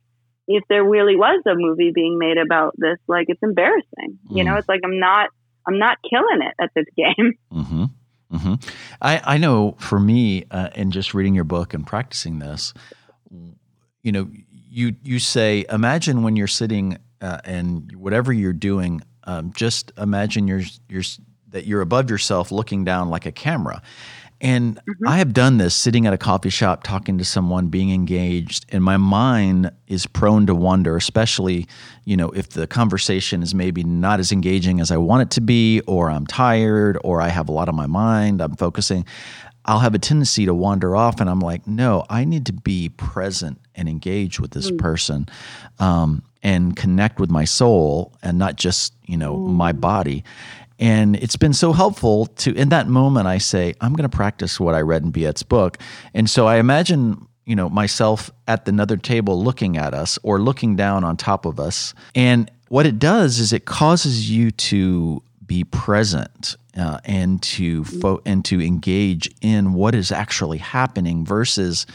if there really was a movie being made about this, like it's embarrassing. Mm. You know, mm. it's like I'm not I'm not killing it at this [laughs] game. Mm-hmm. Mm-hmm. I, I know for me, uh, in just reading your book and practicing this, you know, you you say, imagine when you're sitting uh, and whatever you're doing, um, just imagine you're you're that you're above yourself, looking down like a camera, and mm-hmm. I have done this sitting at a coffee shop, talking to someone, being engaged, and my mind is prone to wonder, especially, you know, if the conversation is maybe not as engaging as I want it to be, or I'm tired, or I have a lot on my mind, I'm focusing. I'll have a tendency to wander off, and I'm like, no, I need to be present and engage with this mm. person, um, and connect with my soul, and not just you know mm. my body. And it's been so helpful to, in that moment, I say, I'm going to practice what I read in Biet's book. And so I imagine, you know, myself at another table looking at us or looking down on top of us. And what it does is it causes you to be present uh, and to fo- and to engage in what is actually happening versus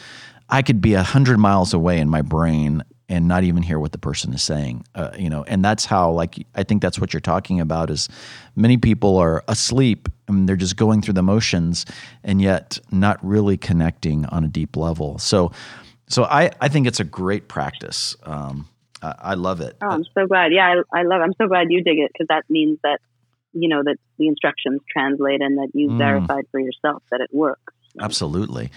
I could be a hundred miles away in my brain and not even hear what the person is saying uh, you know and that's how like i think that's what you're talking about is many people are asleep and they're just going through the motions and yet not really connecting on a deep level. So so i i think it's a great practice. Um, I, I, love it. Oh i'm so glad. Yeah i, I love it. i'm so glad you dig it because that means that you know that the instructions translate and that you've mm. verified for yourself that it works Absolutely.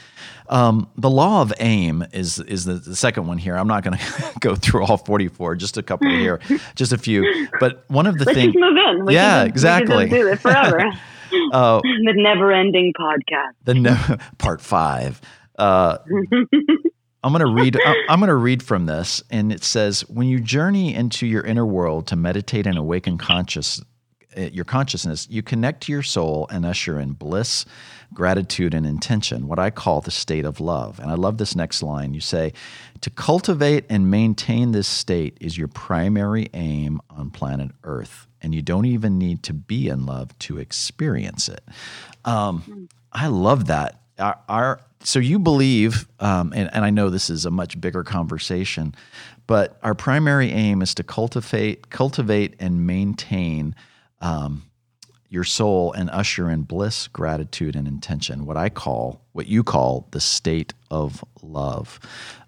Um, the law of aim is is the, the second one here. I'm not going [laughs] to go through all 44, just a couple here, [laughs] just a few. But one of the things. move in. We yeah, just, exactly. do it forever. [laughs] uh, the never-ending podcast. The ne- part five. Uh, I'm going to read. I'm going to read from this, and it says, "When you journey into your inner world to meditate and awaken conscious, uh, your consciousness, you connect to your soul and usher in bliss, gratitude, and intention, what I call the state of love. And I love this next line. You say, To cultivate and maintain this state is your primary aim on planet Earth. And you don't even need to be in love to experience it. Um, I love that. Our, our, so you believe, um, and, and I know this is a much bigger conversation, but our primary aim is to cultivate, cultivate and maintain um, your soul and usher in bliss, gratitude, and intention. What I call, what you call, the state of love.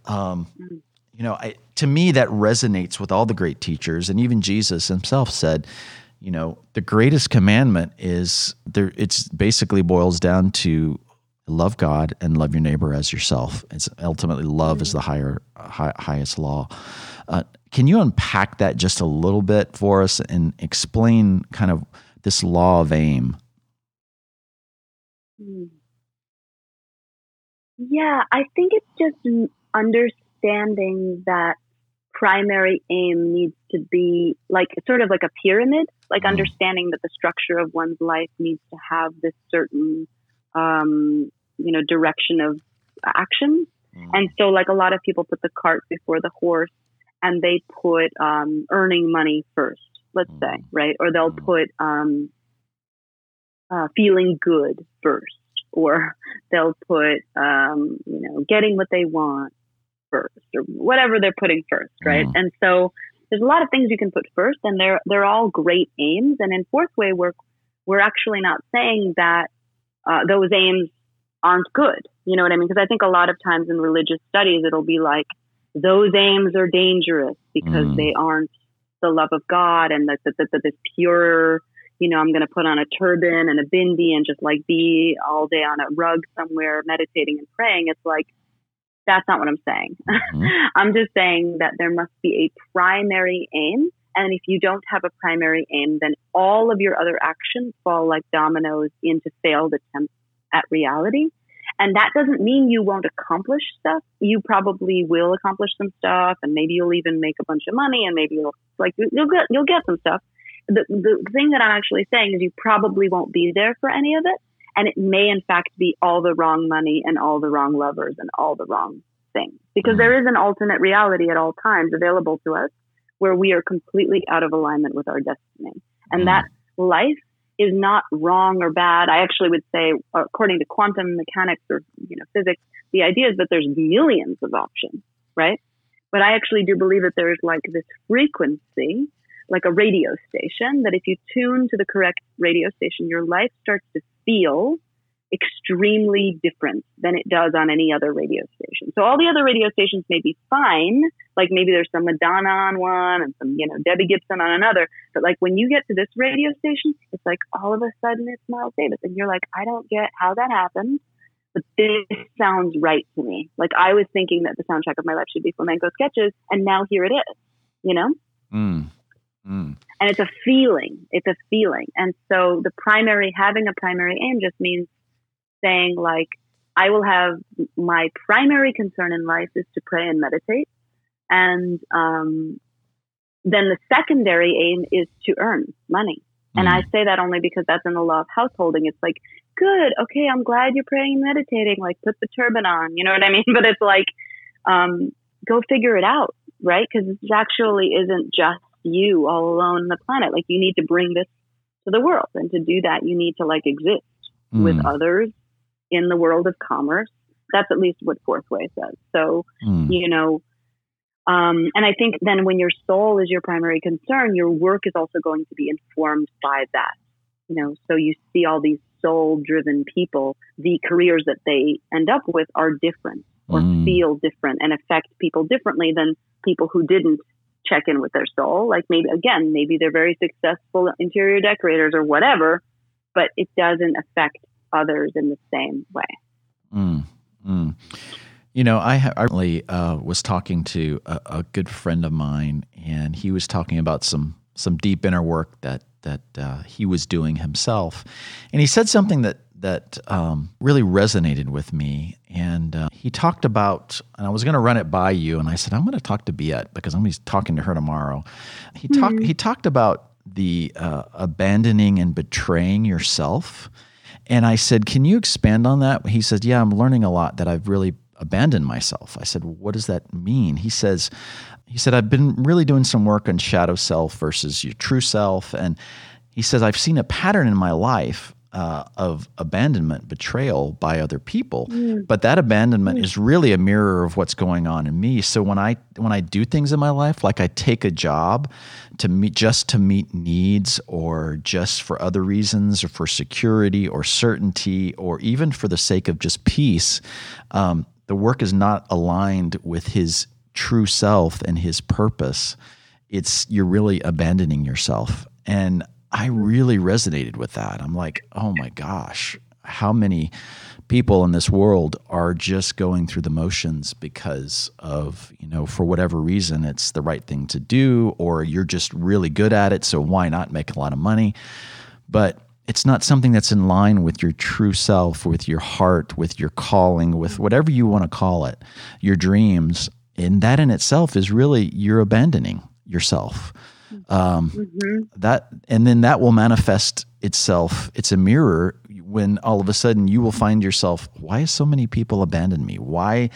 Um, you know, I, to me, that resonates with all the great teachers, and even Jesus himself said, you know, the greatest commandment is there. It's basically boils down to love God and love your neighbor as yourself. It's ultimately love mm-hmm. is the higher, high, highest law. Uh, can you unpack that just a little bit for us and explain kind of this law of aim? Hmm. Yeah, I think it's just understanding that primary aim needs to be like sort of like a pyramid, like Mm. understanding that the structure of one's life needs to have this certain, um, you know, direction of action. Mm. And so, like a lot of people put the cart before the horse, and they put um, earning money first, let's say, Mm. right? Or they'll Mm. put um, uh, feeling good first, or [laughs] they'll put, um, you know, getting what they want first, or whatever they're putting first, right? Mhm. And so, there's a lot of things you can put first, and they're they're all great aims. And in fourth way work, we're actually not saying that uh, those aims aren't good. You know what I mean? Because I think a lot of times in religious studies, it'll be like those aims are dangerous because Mm. they aren't the love of God and that that that that this pure. You know, I'm going to put on a turban and a bindi and just like be all day on a rug somewhere meditating and praying. It's like that's not what I'm saying. Mhm. [laughs] I'm just saying that there must be a primary aim. And if you don't have a primary aim, then all of your other actions fall like dominoes into failed attempts at reality. And that doesn't mean you won't accomplish stuff. You probably will accomplish some stuff, and maybe you'll even make a bunch of money, and maybe you'll like you'll get you'll get some stuff. The the thing that I'm actually saying is you probably won't be there for any of it, and it may in fact be all the wrong money and all the wrong lovers and all the wrong things because there is an alternate reality at all times available to us where we are completely out of alignment with our destiny and Mm. that life is not wrong or bad. I actually would say according to quantum mechanics or you know physics the idea is that there's millions of options right? But i actually do believe that there's like this frequency like a radio station that if you tune to the correct radio station your life starts to feel extremely different than it does on any other radio station. So all the other radio stations may be fine, like maybe there's some Madonna on one and some, you know, Debbie Gibson on another, but like when you get to this radio station, it's like all of a sudden it's Miles Davis and you're like, I don't get how that happened, but this sounds right to me. Like I was thinking that the soundtrack of my life should be flamenco sketches and now here it is, you know? Mm. Mm. and it's a feeling it's a feeling and so the primary having a primary aim just means saying like i will have my primary concern in life is to pray and meditate and um, then the secondary aim is to earn money and Mm. i say that only because that's in the law of householding it's like good okay i'm glad you're praying and meditating like put the turban on you know what i mean [laughs] but it's like um, go figure it out right because this actually isn't just you all alone on the planet. Like you need to bring this to the world, and to do that, you need to like exist with Mm. others in the world of commerce. That's at least what Fourth Way says. So Mm. you know, um, and I think then when your soul is your primary concern, your work is also going to be informed by that. You know, so you see all these soul-driven people, the careers that they end up with are different or Mm. feel different and affect people differently than people who didn't check in with their soul. Like maybe again, maybe they're very successful interior decorators or whatever, but it doesn't affect others in the same way. Mm, mm. You know, I, ha- I recently uh, was talking to a, a good friend of mine, and he was talking about some some deep inner work that that uh, he was doing himself, and he said something that that um, really resonated with me. And uh, he talked about, and I was going to run it by you, and I said I'm going to talk to Biet because I'm going to be talking to her tomorrow. He talked he talked about the uh, abandoning and betraying yourself. And I said, Can you expand on that? He said, Yeah, I'm learning a lot that I've really abandoned myself. I said, What does that mean? He says, he said, I've been really doing some work on shadow self versus your true self. And he says, I've seen a pattern in my life uh, of abandonment, betrayal by other people. But that abandonment is really a mirror of what's going on in me. So when I when I do things in my life, like I take a job to meet just to meet needs, or just for other reasons, or for security, or certainty, or even for the sake of just peace, um, the work is not aligned with his true self and his purpose. It's you're really abandoning yourself, and I really resonated with that. I'm like, oh my gosh, how many people in this world are just going through the motions because of, you know, for whatever reason, it's the right thing to do, or you're just really good at it. So why not make a lot of money? But it's not something that's in line with your true self, with your heart, with your calling, with whatever you want to call it, your dreams. and that in itself is really you're abandoning yourself. Um, mm-hmm. That and then that will manifest itself. It's a mirror when all of a sudden you will find yourself. Why so many people abandon me? Why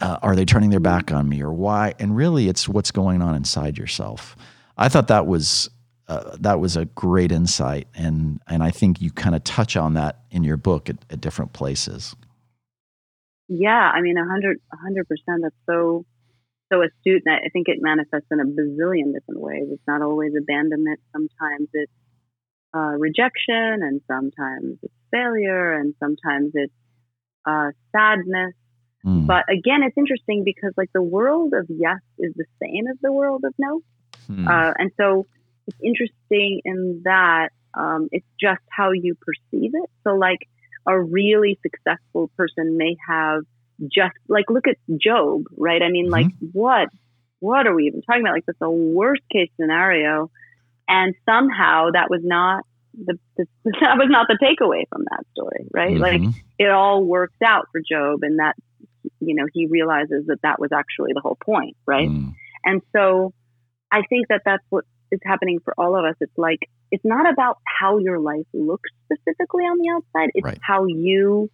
uh, are they turning their back on me? Or why? And really, it's what's going on inside yourself. I thought that was uh, that was a great insight, and and I think you kind of touch on that in your book at, at different places. Yeah, I mean, a hundred, a hundred percent. That's so so astute, and I think it manifests in a bazillion different ways. It's not always abandonment. Sometimes it's uh, rejection, and sometimes it's failure, and sometimes it's uh, sadness. Mm. But again, it's interesting because like the world of yes is the same as the world of no, mm. uh, and so it's interesting in that um, it's just how you perceive it. So like a really successful person may have just like look at Job, right? I mean, mm-hmm. like what what are we even talking about? Like that's the worst case scenario, and somehow that was not the, the [laughs] that was not the takeaway from that story, right? Mm-hmm. Like it all worked out for Job, and that you know he realizes that that was actually the whole point, right? Mm. And so I think that that's what is happening for all of us. It's like it's not about how your life looks specifically on the outside; it's right. how you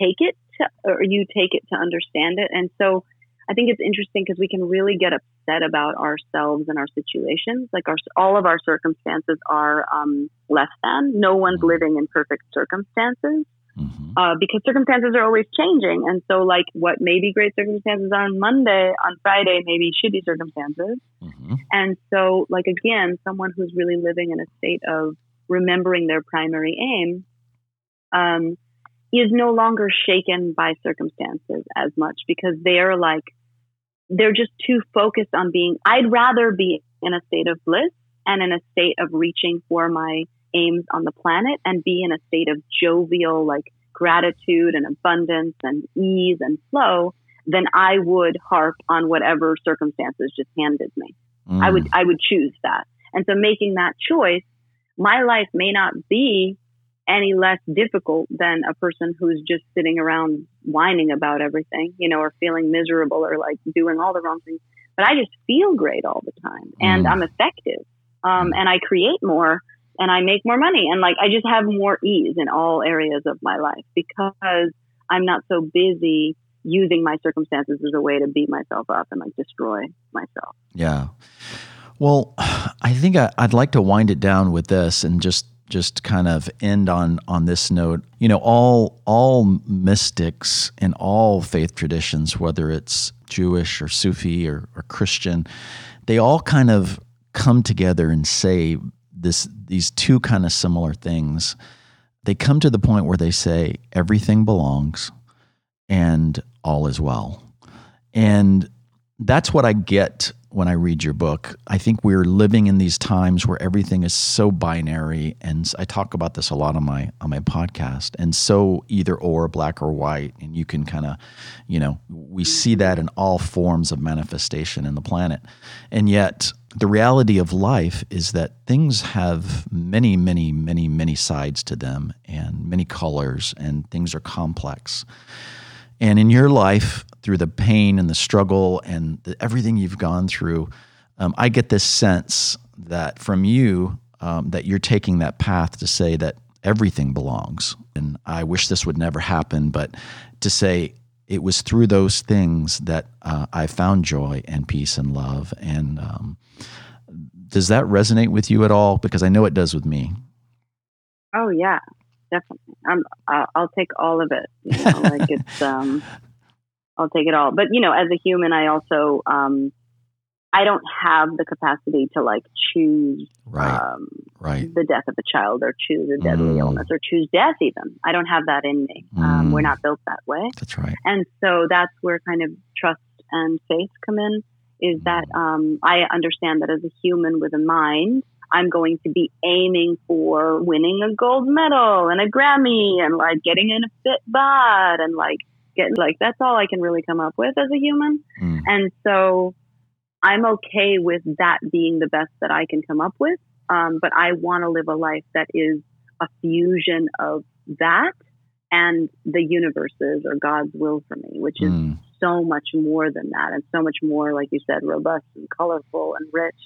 take it to, or you take it to understand it. And so I think it's interesting because we can really get upset about ourselves and our situations. Like our, all of our circumstances are um, less than. No one's mm-hmm. living in perfect circumstances mm-hmm. uh, because circumstances are always changing. And so, like, what may be great circumstances on Monday, on Friday, maybe shitty circumstances. Mm-hmm. And so, like, again, someone who's really living in a state of remembering their primary aim. Um, is no longer shaken by circumstances as much because they're like, they're just too focused on being, I'd rather be in a state of bliss and in a state of reaching for my aims on the planet and be in a state of jovial, like gratitude and abundance and ease and flow than I would harp on whatever circumstances just handed me. Mm. I would, I would choose that. And so making that choice, my life may not be any less difficult than a person who's just sitting around whining about everything, you know, or feeling miserable or like doing all the wrong things. But I just feel great all the time and mm. I'm effective. Um, and I create more and I make more money and like I just have more ease in all areas of my life because I'm not so busy using my circumstances as a way to beat myself up and like destroy myself. Yeah. Well, [sighs] I think I, would like to wind it down with this and just just kind of end on on this note. You know all all mystics in all faith traditions whether it's jewish or sufi or, or christian they all kind of come together and say this these two kind of similar things. They come to the point where they say everything belongs and all is well. And that's what i get when I read your book. I think we're living in these times where everything is so binary, and I talk about this a lot on my on my podcast, and so either or, black or white, and you can kind of, you know, we see that in all forms of manifestation in the planet, and yet the reality of life is that things have many, many, many, many sides to them, and many colors, and things are complex. And in your life, through the pain and the struggle and the, everything you've gone through, um, I get this sense that from you um, that you're taking that path to say that everything belongs. And I wish this would never happen, but to say it was through those things that uh, I found joy and peace and love. And um, does that resonate with you at all? Because I know it does with me. Oh yeah, definitely. I'm, I'll take all of it. You know, like it's, um, [laughs] I'll take it all. But you know, as a human, I also, um, I don't have the capacity to like choose, right, um, right. the death of a child or choose a deadly mm. illness or choose death. Even I don't have that in me. Mm. Um, we're mm. not built that way. That's right. And so that's where kind of trust and faith come in. Is that mm. um, I understand that as a human with a mind, I'm going to be aiming for winning a gold medal and a Grammy and like getting in a fit bod and like getting like that's all I can really come up with as a human. Mm. And so I'm okay with that being the best that I can come up with. Um, but I want to live a life that is a fusion of that and the universe's or God's will for me, which is mm. so much more than that and so much more, like you said, robust and colorful and rich.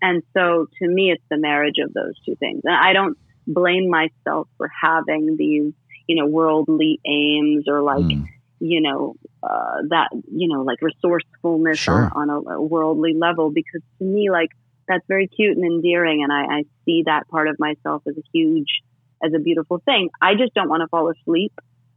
And so to me, it's the marriage of those two things. And I don't blame myself for having these, you know, worldly aims or like, mm. You know, uh, that, you know, like resourcefulness sure. on, on a, a, worldly level, because to me, like, that's very cute and endearing. And I, I see that part of myself as a huge, as a beautiful thing. I just don't want to fall asleep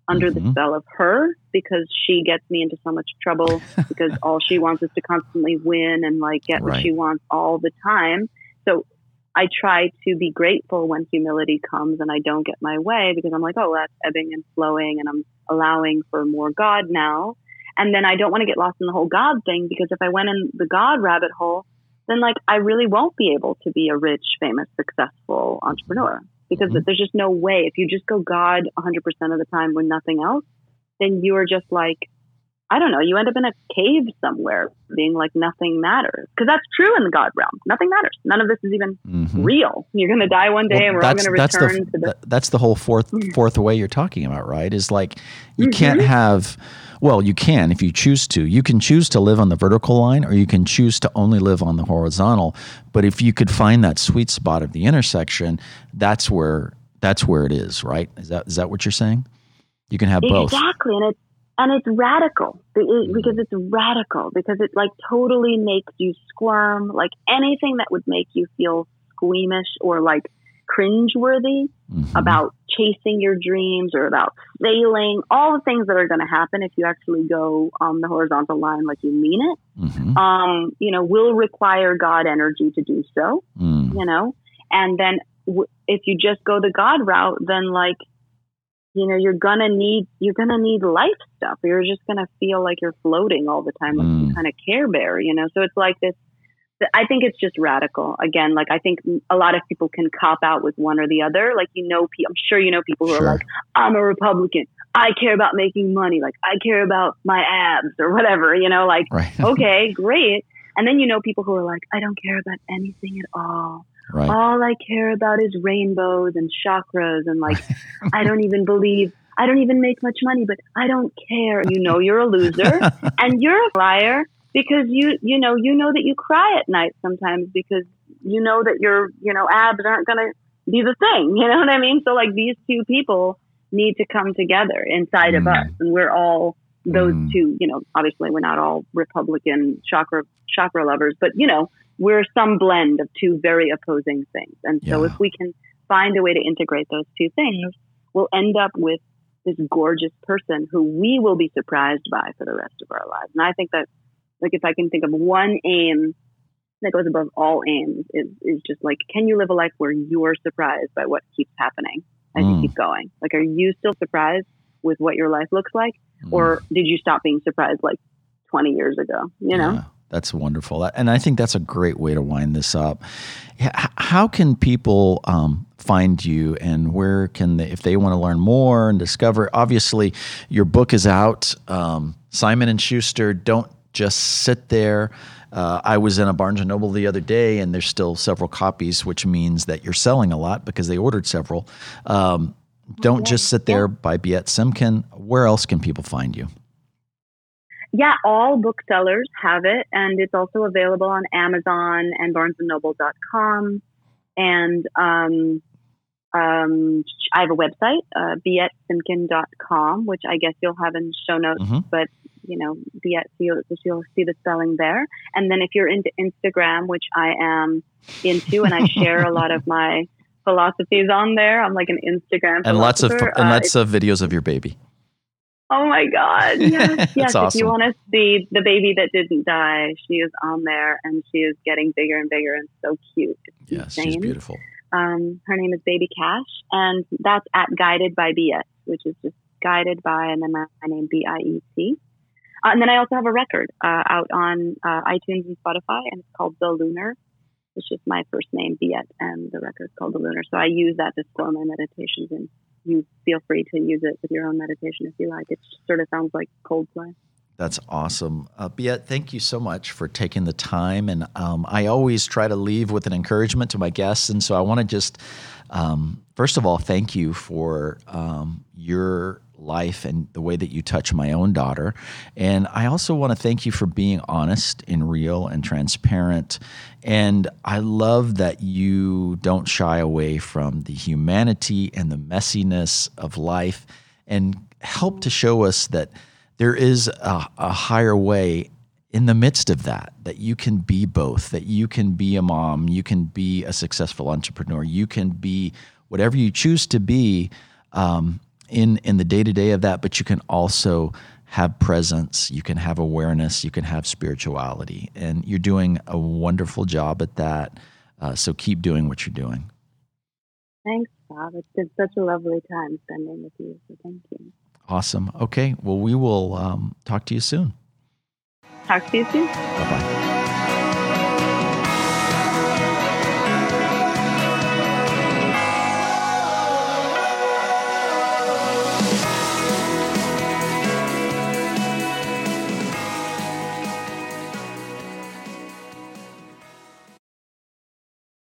under mm-hmm. the spell of her because she gets me into so much trouble [laughs] because all she wants is to constantly win and like get right. what she wants all the time. So I try to be grateful when humility comes and I don't get my way because I'm like, oh, that's ebbing and flowing and I'm allowing for more God now. And then I don't want to get lost in the whole God thing because if I went in the God rabbit hole, then like I really won't be able to be a rich, famous, successful entrepreneur because mm-hmm. there's just no way. If you just go God 100% of the time with nothing else, then you are just like, I don't know, you end up in a cave somewhere being like nothing matters. Because that's true in the God realm. Nothing matters. None of this is even mm-hmm. real. You're going to die one day well, and we're all going to return the, to the. That's the whole fourth, mm. fourth way you're talking about, right? Is like you mm-hmm. can't have well, you can if you choose to. You can choose to live on the vertical line or you can choose to only live on the horizontal. But if you could find that sweet spot of the intersection, that's where that's where it is, right? Is that is that what you're saying? You can have both. Exactly. And it's and it's radical mm-hmm. because it's radical because it like totally makes you squirm like anything that would make you feel squeamish or like cringeworthy mm-hmm. about chasing your dreams or about failing, all the things that are going to happen if you actually go on the horizontal line like you mean it, mm-hmm. um, you know, will require God energy to do so, mm. you know, and then w- if you just go the God route, then like, you know, you're gonna need you're gonna need life stuff. You're just gonna feel like you're floating all the time, like mm. some kind of Care Bear, you know. So it's like this I think it's just radical. Again, like I think a lot of people can cop out with one or the other. Like you know, I'm sure you know people who sure. are like, I'm a Republican. I care about making money. Like I care about my abs or whatever. You know, like right. [laughs] okay, great. And then you know people who are like, I don't care about anything at all. Right. All I care about is rainbows and chakras and like [laughs] I don't even believe I don't even make much money, but I don't care. You know you're a loser [laughs] and you're a liar because you you know you know that you cry at night sometimes because you know that your you know abs aren't going to be the thing you know what i mean so like these two people need to come together inside mm. of us and we're all those mm. two you know obviously we're not all republican chakra chakra lovers but you know we're some blend of two very opposing things and so yeah. if we can find a way to integrate those two things we'll end up with this gorgeous person who we will be surprised by for the rest of our lives and i think that like if I can think of one aim that goes above all aims is, is just like, can you live a life where you're surprised by what keeps happening as mm. you keep going? Like, are you still surprised with what your life looks like? Mm. Or did you stop being surprised like 20 years ago? You know? Yeah, that's wonderful. And I think that's a great way to wind this up. How can people um, find you and where can they, if they want to learn more and discover, obviously your book is out. Um, Simon and Schuster, don't just sit there. Uh, I was in a Barnes and Noble the other day, and there's still several copies, which means that you're selling a lot because they ordered several. Um, don't yeah. just sit there by Biet Simkin. Where else can people find you? Yeah, all booksellers have it, and it's also available on Amazon and BarnesandNoble.com. And um, um, I have a website, uh, bietsimkin.com, which I guess you'll have in show notes, mm-hmm. but you know, Biet, you'll, you'll see the spelling there. And then if you're into Instagram, which I am into, and I [laughs] share a lot of my philosophies on there, I'm like an Instagram and lots of and uh, lots of videos of your baby. Oh my God! Yes, yes. awesome. If you want to see the baby that didn't die, she is on there, and she is getting bigger and bigger and so cute. It's yes, insane. she's beautiful. Um, her name is Baby Cash, and that's at Guided by BS, which is just guided by, and then my, my name B I E C. Uh, and then I also have a record uh, out on uh, iTunes and Spotify, and it's called The Lunar. It's just my first name, Biet, and the record's called The Lunar. So I use that to store my meditations, and you feel free to use it with your own meditation if you like. It sort of sounds like Coldplay. That's awesome. Uh, Biet, thank you so much for taking the time. And um, I always try to leave with an encouragement to my guests. And so I want to just, um, first of all, thank you for um, your life and the way that you touch my own daughter. And I also want to thank you for being honest and real and transparent. And I love that you don't shy away from the humanity and the messiness of life and help to show us that there is a, a higher way in the midst of that, that you can be both, that you can be a mom, you can be a successful entrepreneur, you can be whatever you choose to be um, in in the day to day of that, but you can also have presence, you can have awareness, you can have spirituality, and you're doing a wonderful job at that. Uh, so keep doing what you're doing. Thanks, Bob. It's been such a lovely time spending with you. So thank you. Awesome. Okay. Well, we will um, talk to you soon. Talk to you soon. Bye bye.